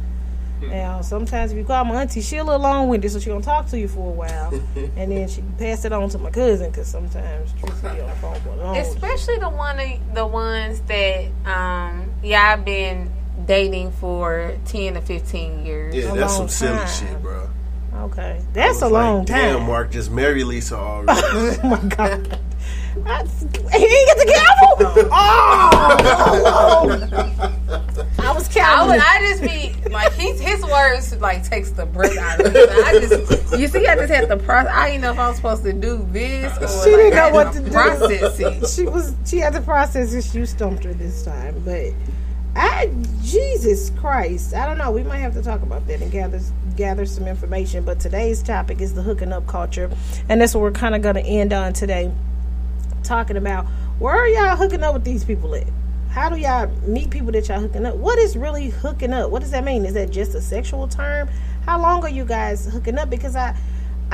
Now, sometimes if you call my auntie, she a little long winded, so she gonna talk to you for a while, and then she pass it on to my cousin because sometimes truth be on the phone for. Especially the one, the ones that um, yeah, I've been dating for ten to fifteen years. Yeah, A that's long some silly time. shit, bro. Okay, that's a long like, time. Damn, Mark, just marry Lisa already. oh my god. I, he didn't get the gavel. Oh, I was I counting. would, I just be like his his words like takes the breath out of me. I just you see, I just had to process. I didn't know if I was supposed to do this or she like, didn't know had what to do. process it. She was she had to process it. You stumped her this time, but I Jesus Christ, I don't know. We might have to talk about that and gather gather some information. But today's topic is the hooking up culture, and that's what we're kind of going to end on today. Talking about where are y'all hooking up with these people at? How do y'all meet people that y'all hooking up? What is really hooking up? What does that mean? Is that just a sexual term? How long are you guys hooking up? Because I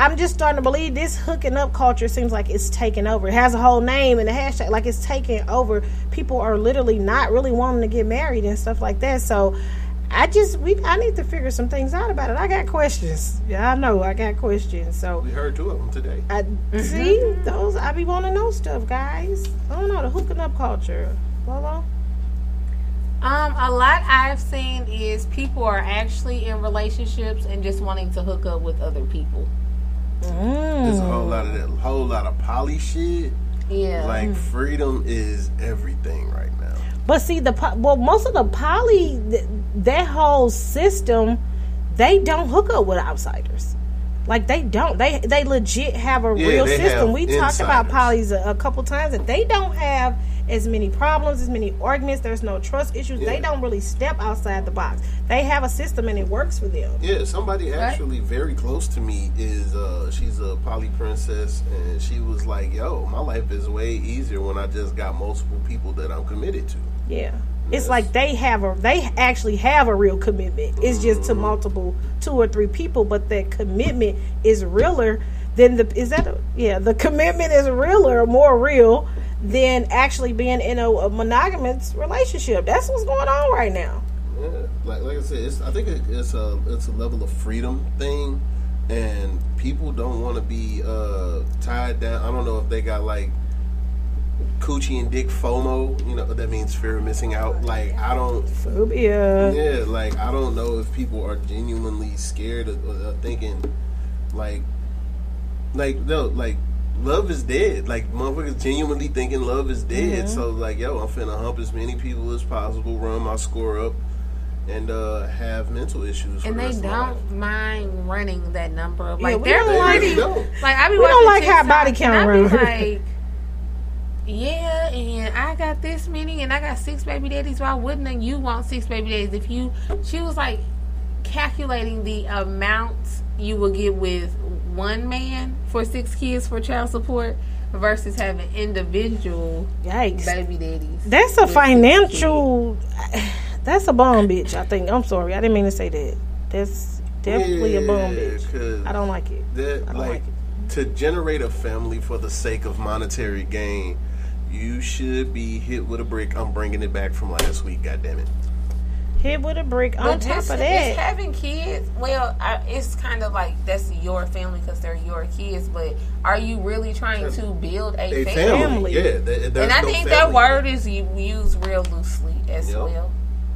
I'm just starting to believe this hooking up culture seems like it's taking over. It has a whole name and a hashtag, like it's taking over. People are literally not really wanting to get married and stuff like that. So I just we I need to figure some things out about it. I got questions. Yeah, I know I got questions. So we heard two of them today. I see those. I be wanting to know stuff, guys. I don't know the hooking up culture. Lolo? Um, a lot I've seen is people are actually in relationships and just wanting to hook up with other people. Mm. There's a whole lot of that, whole lot of poly shit. Yeah. Like freedom is everything right now. But see, the well, most of the poly, that whole system, they don't hook up with outsiders. Like they don't. They they legit have a Yeah, real system. We talked about insiders. polys a, a couple times that they don't have as many problems, as many arguments. There's no trust issues. They don't really step outside the box. They have a system and it works for them. Yeah, somebody actually very close to me is uh she's a poly princess and she was like, Yo, my life is way easier when I just got multiple people that I'm committed to. Yeah. It's like they have a they actually have a real commitment. It's just to multiple two or three people, but that commitment is realer than the is that a, yeah, the commitment is realer, more real than actually being in a, a monogamous relationship. That's what's going on right now. Yeah, like like I said, it's, I think it, it's a it's a level of freedom thing, and people don't want to be uh, tied down. I don't know if they got like coochie and dick FOMO. You know that means fear of missing out. Like I don't phobia. Yeah, like I don't know if people are genuinely scared of, of thinking like like no like. Love is dead. Like motherfuckers genuinely thinking love is dead. Mhm. So like, yo, I'm finna hump as many people as possible, run my score up, and uh, have mental issues. And the they rest of life. don't mind running that number. Of, Yeah, like we they're don't like- really. Like I be We don't watching like how body TikTok, count I be like, yeah, and I got this many, and I got six baby daddies. Why wouldn't you want six baby daddies? If you, she was like calculating the amount you will get with one man for six kids for child support versus having individual Yikes. baby daddies. That's a financial that's a bomb bitch, I think. I'm sorry. I didn't mean to say that. That's definitely a bomb bitch. I don't like it. That I don't like, like to generate a family for the sake of monetary gain, you should be hit with a brick. I'm bringing it back from last week. God damn it. Hit with a brick on But top just, of just that. having kids, well, I, it's kind of like that's your family because they're your kids. But are you really trying to build a, A family? family, yeah. There- and I no think that word is used real loosely as Yep. well.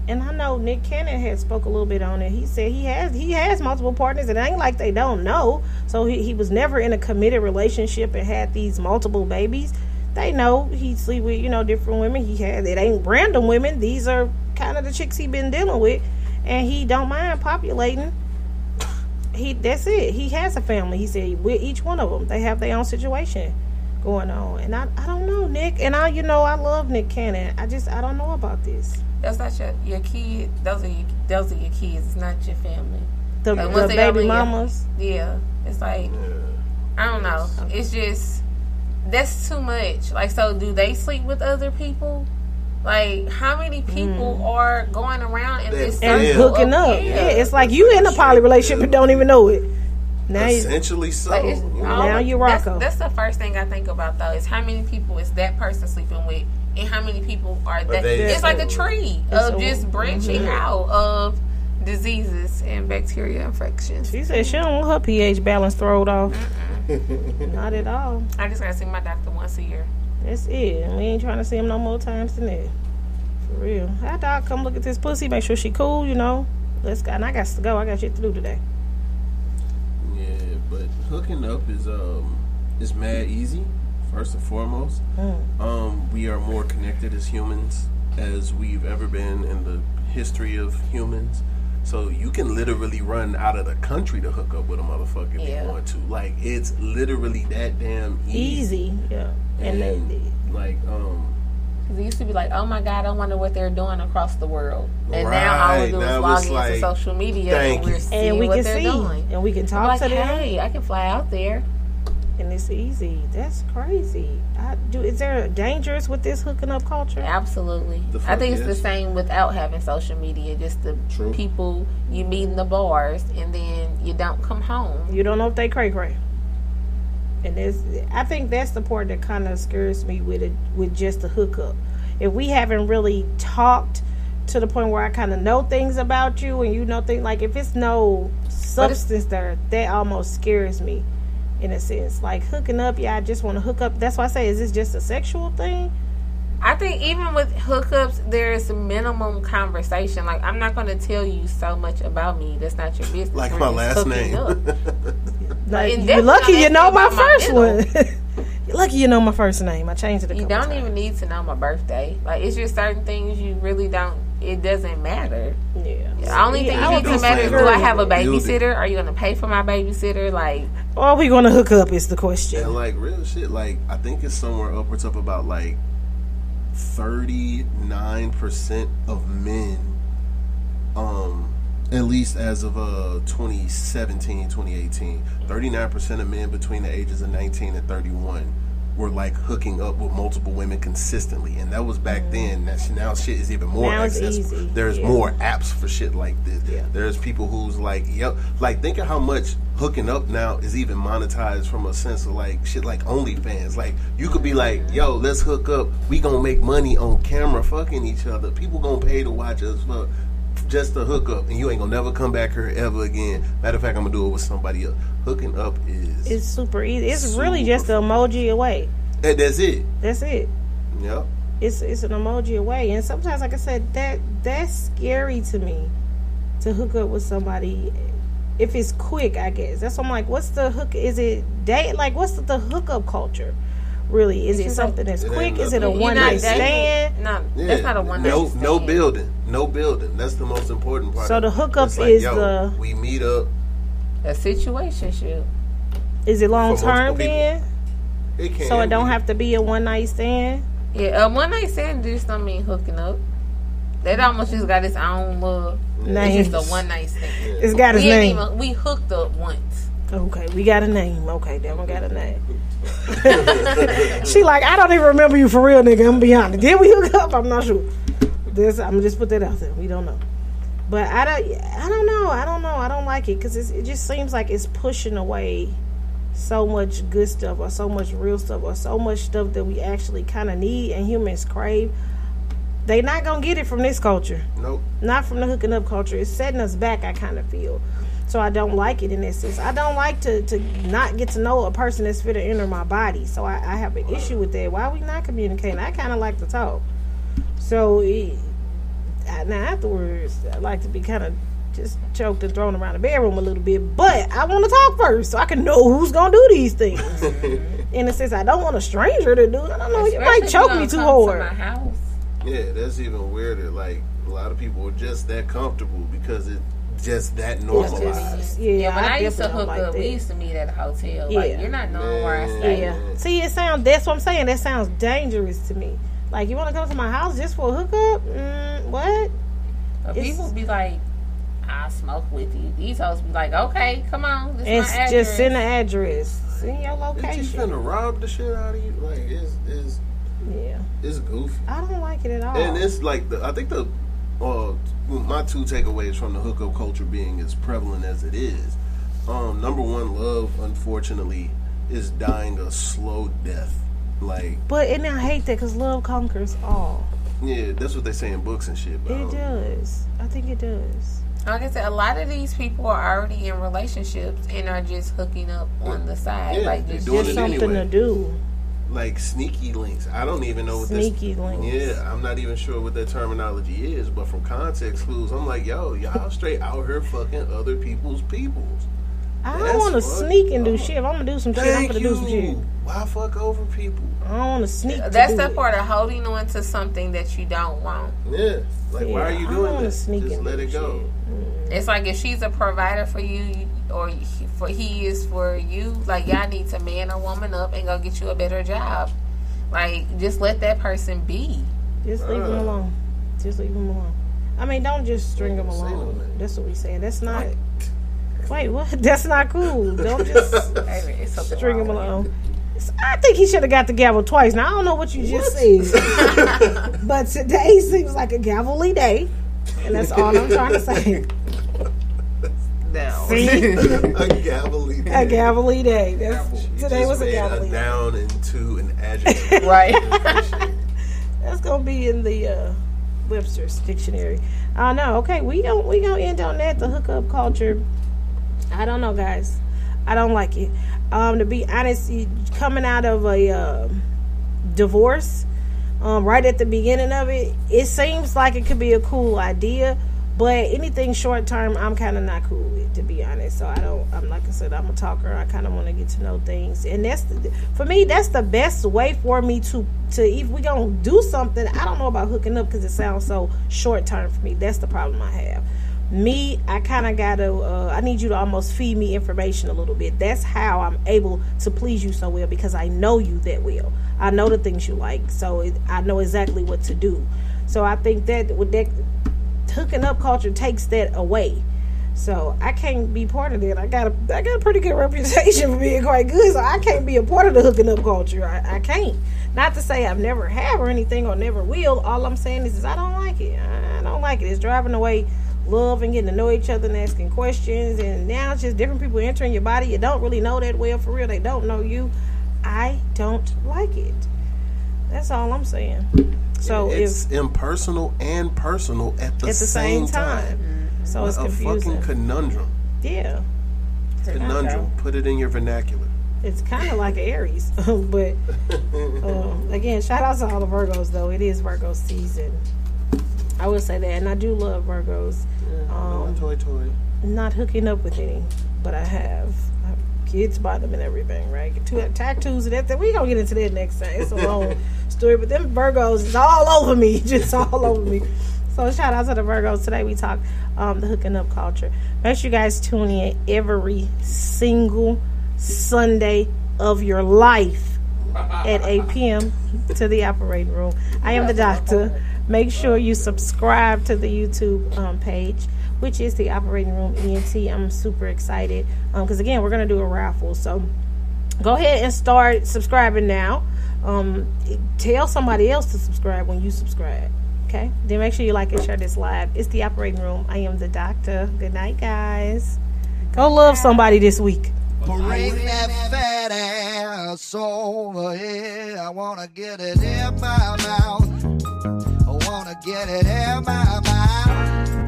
And I know Nick Cannon had spoke a little bit on it. He said he has he has multiple partners, and it ain't like they don't know. So he, he was never in a committed relationship and had these multiple babies. They know he sleep with you know different women. He had it ain't random women. These are kind of the chicks he been dealing with, and he don't mind populating. He that's it. He has a family. He said with each one of them, they have their own situation going on. And I I don't know Nick, and I you know I love Nick Cannon. I just I don't know about this. That's not your your kid. Those are your, those are your kids. It's not your family. The- Like, the once they baby over your- mamas? yeah, it's like I don't know. It's just that's too much. Like, so do they sleep with other people? Like, how many people are going around in this and circle hooking of- up. Yeah, it's like you in a poly relationship and don't even know it. Now you, Essentially so. Like, you know? now you that's, Rocco. that's the first thing I think about though is how many people is that person sleeping with, and how many people are that? they- it's like a tree It's of a- just branching Mhm. out of diseases and bacteria infections. She said she don't want her pH balance thrown off. Not at all. I just gotta see my doctor once a year. That's it. We ain't trying to see him no more times than that. For real. Hi, doc. Come look at this pussy. Make sure she cool. You know. Let's go. And I got to go. I got shit to do today. Yeah, but hooking up is um is mad easy. First and foremost, Mm. um, we are more connected as humans as we've ever been in the history of humans. So you can literally run out of the country to hook up with a motherfucker if Yeah. you want to. Like it's literally that damn easy. Easy. Yeah. And, And, they, like um 'Cause it used to be like, oh my god, I wonder what they're doing across the world. And now all we Right, do is now log it's into like, social media and we're seeing and we what can they're see. doing. And we can I'm talk like, to them. hey, I can fly out there. And it's easy. That's crazy. I do. Is there dangerous with this hooking up culture? Absolutely. I fuck think it's the same without having social media. Just the True. people you meet in the bars and then you don't come home. You don't know if they cray cray. And this, I think that's the part that kind of scares me with it, with just the hookup. If we haven't really talked to the point where I kind of know things about you, and you know things like if it's no substance there, that almost scares me, in a sense. Like hooking up, yeah, I just want to hook up. That's why I say, is this just a sexual thing? I think even with hookups, there is minimum conversation. Like I'm not going to tell you so much about me. That's not your business. like We're my last name. up. Like, you're lucky you know my about my first one. you're lucky you know my first name. I changed it a You couple don't times. even need to know my birthday. Like it's just certain things you really don't. It doesn't matter. Yeah. The only thing I you would need to be matter is do I have a babysitter? Are you going to pay for my babysitter? Like Are we gonna hook up? Is the question. And like real shit, like I think it's somewhere upwards of about like thirty nine percent of men, um, at least as of uh 2017, 2018, 39 percent of men between the ages of nineteen and thirty one were like hooking up with multiple women consistently, and that was back then. That's now shit is even more Now it's accessible. easy, There's yeah. more apps for shit like this. Yeah. There's people who's like, yep, like think of how much hooking up now is even monetized from a sense of like shit like OnlyFans. Like you could be like, yo, let's hook up. We gonna make money on camera fucking each other. People gonna pay to watch us fuck just to hook up, and you ain't gonna never come back here ever again. Matter of fact, I'm gonna do it with somebody else. Hooking up is It's super easy. It's really just an emoji away. that, that's it. That's it. Yep. It's it's an emoji away. And sometimes, like I said, that that's scary to me to hook up with somebody. If it's quick, I guess that's why I'm like, what's the hook? Is it date? Like, what's the, the hookup culture? Really, is it just like- something that's It quick? Is it a one night dating. stand? No, Yeah. that's not a one night no, stand. no building, no building. That's the most important part. So the of it. hookup like, is yo, the- we meet up. A situation shoot. Is it long term then? It can So it don't be. have to be a one night stand. Yeah, a one night stand just don't mean hooking up. That almost just got its own little. Name. It's just a one night stand. It's got his we name. Even, we hooked up once. Okay, we got a name. Okay, that one got a name. she like, I don't even remember you for real, nigga. I'm gonna be honest. Did we hook up? I'm not sure. This, I'm just put that out there. We don't know. But I don't, I don't know. I don't know. I don't like it because it just seems like it's pushing away so much good stuff or so much real stuff or so much stuff that we actually kind of need and humans crave. They not gonna get it from this culture Nope. not from the hooking up culture. It's setting us back. I kind of feel, so I don't like it in that sense. I don't like to to not get to know a person that's fit to enter my body. So I, I have an issue with that. Why we not communicating? I kind of like to talk. So it, I- now afterwards, I like to be kind of just choked and thrown around the bedroom a little bit. But I want to talk first, so I can know who's gonna do these things. Mm-hmm. in a sense, I don't want a stranger to do. it. I don't know. You might choke gonna me too hard. To my house. Yeah, that's even weirder. Like a lot of people are just that comfortable because it's just that normalized. Yeah, Yeah, when I, used to hook don't like up, that. we used to meet at a hotel. Yeah. Like you're not knowing where I stay. Yeah. See, it sounds. That's what I'm saying. That sounds dangerous to me. Like you want to come to my house just for a hookup? Mm, what? But It's- people be like, "I smoke with you." These hoes be like, "Okay, come on, this It's my address." just send the address. Send your They just location. finna rob the shit out of you. Like it's it's Yeah. it's goofy. I don't like it at all. And it's like the I think the uh my two takeaways from the hookup culture being as prevalent as it is. Um, number one, love unfortunately is dying a slow death. Like but and I hate that because love conquers all. yeah, that's what they say in books and shit. But, It um, does. I think it does. Like I said, a lot of these people are already in relationships and are just hooking up on the side. Yeah, like just, doing Just it something anyway. to do. Like sneaky links. I don't even know what Sneaky this, links. Yeah, I'm not even sure what that terminology is, but from context clues, I'm like, yo, y'all straight out here fucking other people's peoples. I That's don't want to sneak and do up. shit. If I'm gonna do some shit, I'm gonna you. do some shit. Why fuck over people? I don't want to sneak. that's do the it. part of holding on to something that you don't want. Yeah, like why are Yeah, you I doing don't wanna sneak Just let it go. Mm. It's like if she's a provider for you, you- or he- for he is for you. Like y'all need to man or woman up and go get you a better job. Like just let that person be. Just leave him alone. Just leave him alone. I mean, don't just string him along. That's what we saying. That's not. Wait, what? That's not cool. Don't just Baby, it's string wrong him along. I think he should have got the gavel twice. Now I don't know what you just said, but today seems like a gavelly day, and that's all I'm trying to say. No. See, a gavelly day. a gavelly day. That's, You today just was a made gavelly. a day. noun into an adjective. right. That's gonna be in the uh, Webster's dictionary. I know. Okay, we don't we gonna end on that. The hookup culture. I don't know, guys. I don't like it. Um, to be honest, coming out of a uh, divorce, um, right at the beginning of it, it seems like it could be a cool idea. But anything short term, I'm kind of not cool with, to be honest. So I don't. I'm like I said, I'm a talker. I kind of want to get to know things, and that's the, for me. That's the best way for me to to if we gonna do something. I don't know about hooking up because it sounds so short term for me. That's the problem I have. Me, I kind of gotta. Uh, I need you to almost feed me information a little bit. That's how I'm able to please you so well because I know you that well. I know the things you like, so it, I know exactly what to do. So I think that with that hooking up culture takes that away. So I can't be part of that. I got a I got a pretty good reputation for being quite good. So I can't be a part of the hooking up culture. I, I can't. Not to say I've never have or anything or never will. All I'm saying is, is I don't like it. I don't like it. It's driving away love and getting to know each other and asking questions. And now it's just different people entering your body. You don't really know that well for real. They don't know you. I don't like it. That's all I'm saying. So if it's impersonal and personal at the, at the same, time. So What it's a confusing. fucking conundrum. yeah, Conundrum. Put it in your vernacular. it's kind of like Aries, but um, again, shout out to all the Virgos though. It is Virgo season. I would say that, and I do love Virgos. Um, toy, toy. not hooking up with any, but I have. I have kids by them and everything, right? Two tattoos and that. We gonna get into that next time. It's a long but them Virgos is all over me, just all over me. So shout out to the Virgos. Today we talk um, the hooking up culture. Make sure you guys tune in every single Sunday of your life at 8 p.m. to the operating room. I am the doctor. Make sure you subscribe to the YouTube um, page, which is the operating room ENT. I'm super excited because again, we're gonna do a raffle. So go ahead and start subscribing now. Um, tell somebody else to subscribe when you subscribe. Okay. Then make sure you like and share this live. It's the operating room. I am the doctor. Good night, guys. Go love somebody this week. Bring that fat ass over here. I wanna get it in my mouth. I wanna get it in my mouth.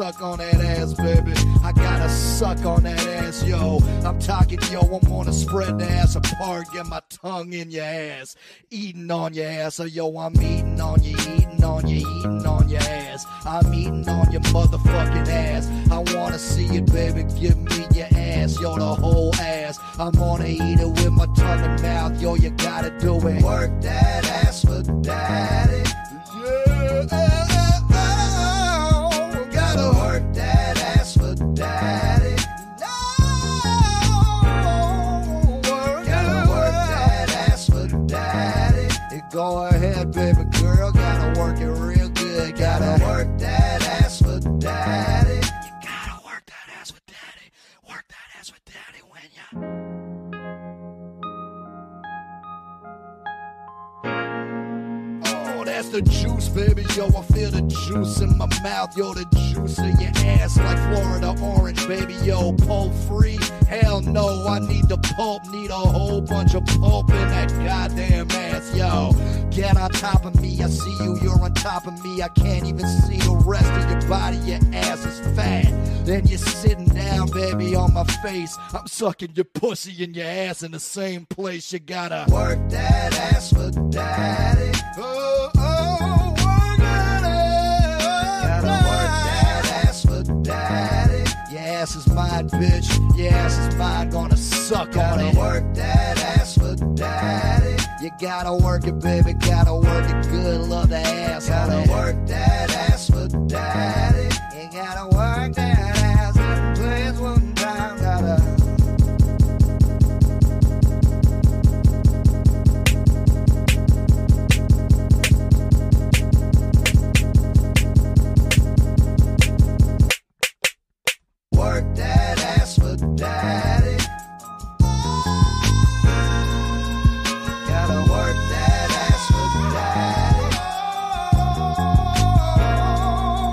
Suck on that ass, baby. I gotta suck on that ass, yo. I'm talking, yo. I'm gonna spread the ass apart, get my tongue in your ass, eating on your ass. So, yo, I'm eating on you, eating on you, eating on your ass. I'm eating on your motherfucking ass. I wanna see it, baby. Give me your ass, yo, the whole ass. I'm gonna eat it with my tongue and mouth, yo. You gotta do it. Work that ass for daddy. The juice, baby, yo, I feel the juice in my mouth, yo, the juice in your ass like Florida orange, baby, yo, pulp free. Hell no, I need the pulp, need a whole bunch of pulp in that goddamn ass, yo. Get on top of me, I see you, you're on top of me, I can't even see the rest of your body, your ass is fat. Then you're sitting down, baby, on my face. I'm sucking your pussy and your ass in the same place. You gotta work that ass for daddy. Ass is mine, bitch. Your ass is mine. Gonna suck on it. Gotta work that ass for daddy. You gotta work it, baby. Gotta work it good. Love the ass. Gotta work that ass for daddy. Work that ass for daddy. Gotta work that ass for daddy.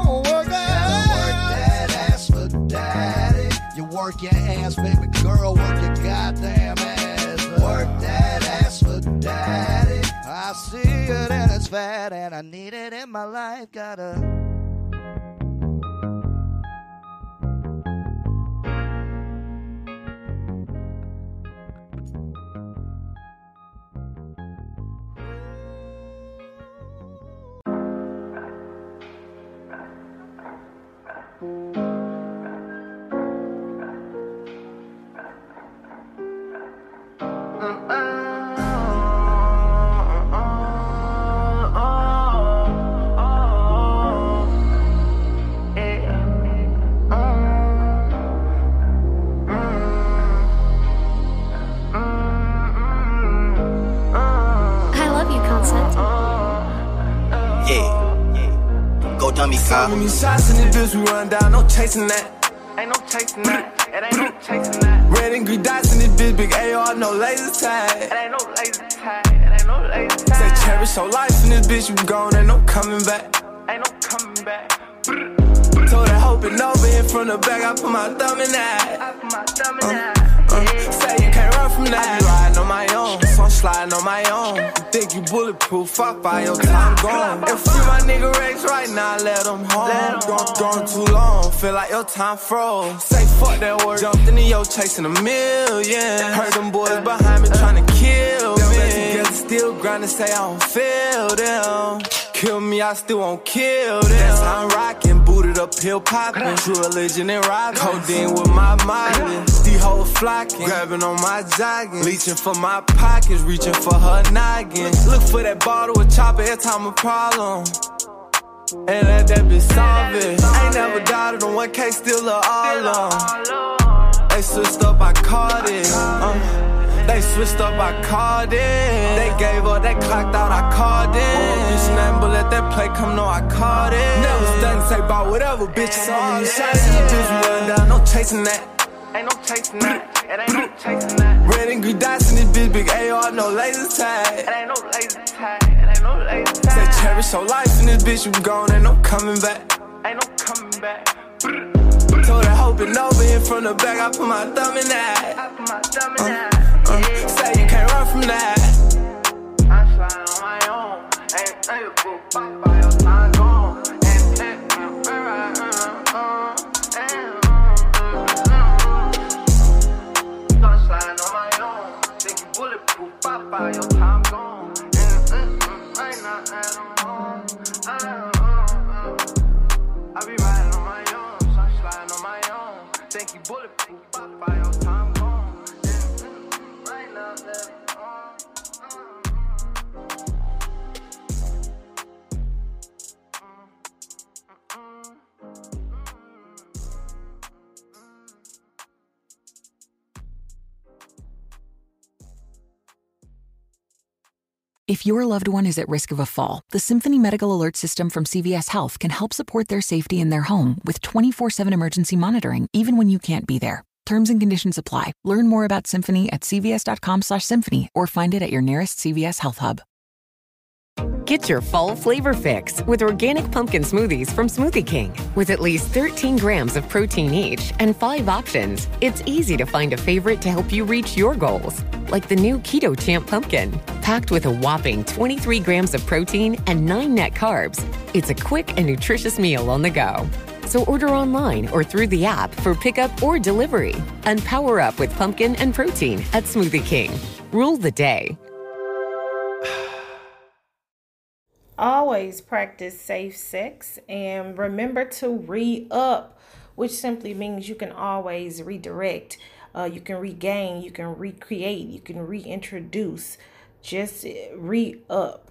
Oh, work that ass for daddy. You work your ass, baby girl. Work your goddamn ass. Work that ass for daddy. I see it and it's fat and I need it in my life. Gotta. So cop. many shots in this bitch, we run down, no chasing that. Ain't no chasing that. It ain't no chasing that. Red and green dots in this bitch, big AR, no laser tag. It ain't no laser tag. It ain't no laser tag. Say cherish your life in this bitch, you gone, ain't no coming back. Ain't no coming back. Told that hope and over in from the back, I put my thumb in that. I put my thumb in that. Uh, say you run from that. Riding on my own, so I'm sliding on my own. You think you bulletproof, fuck by your time gone. If free my nigga Rex right now, let him home. Gone, gone too long, feel like your time froze. Say fuck that word, jumped into yo chasing a million. Heard them boys behind me trying to kill me. Still grinding, say I don't feel them. Kill me, I still won't kill them. That's how I'm rocking, booted up, pill popping. True religion and robbing. Codeine with my Molly. These hoes flocking, grabbing on my jogging. Leeching for my pockets, reaching for her noggin. Look for that bottle of chopper every time a problem. And let that bitch solve it. Ain't never doubted on one case, still a all on. They switched up, I caught it. Uh, they switched up, I called it. They gave up, they clocked out, I called it. Bitch, nothing but let that play come, no, I called it. Never stunned, say about whatever, bitch. So many shots in the bitch, we run down, no chasing that. Ain't no chasing that. It ain't no chasing that. Red and green dots in this bitch, big AR, no laser tag. It ain't no laser tag. It ain't no laser Say tag. cherish your life in this bitch, you gone, ain't no coming back. Ain't no coming back. Told that hope and over in from the back, I put my thumb in that. I put my thumb in um, that. Uh, say you can't run from that. I'm sliding on my own. Ain't ain't a book fight by your time gone. Uh, uh, uh, and, uh, uh, uh. sliding on my own. Think you bulletproof, fight by your time gone. Uh, uh, ain't not at home. Uh, uh, If your loved one is at risk of a fall, the Symphony Medical Alert System from CVS Health can help support their safety in their home with 24 7 emergency monitoring, even when you can't be there. Terms and conditions apply. Learn more about Symphony at cvs.com/symphony or find it at your nearest CVS Health Hub. Get your fall flavor fix with organic pumpkin smoothies from Smoothie King. With at least 13 grams of protein each and five options, it's easy to find a favorite to help you reach your goals. Like the new Keto Champ Pumpkin, packed with a whopping 23 grams of protein and 9 net carbs. It's a quick and nutritious meal on the go. So order online or through the app for pickup or delivery. And power up with pumpkin and protein at Smoothie King. Rule the day. always practice safe sex and remember to re up, which simply means you can always redirect, uh, you can regain, you can recreate, you can reintroduce. Just re up.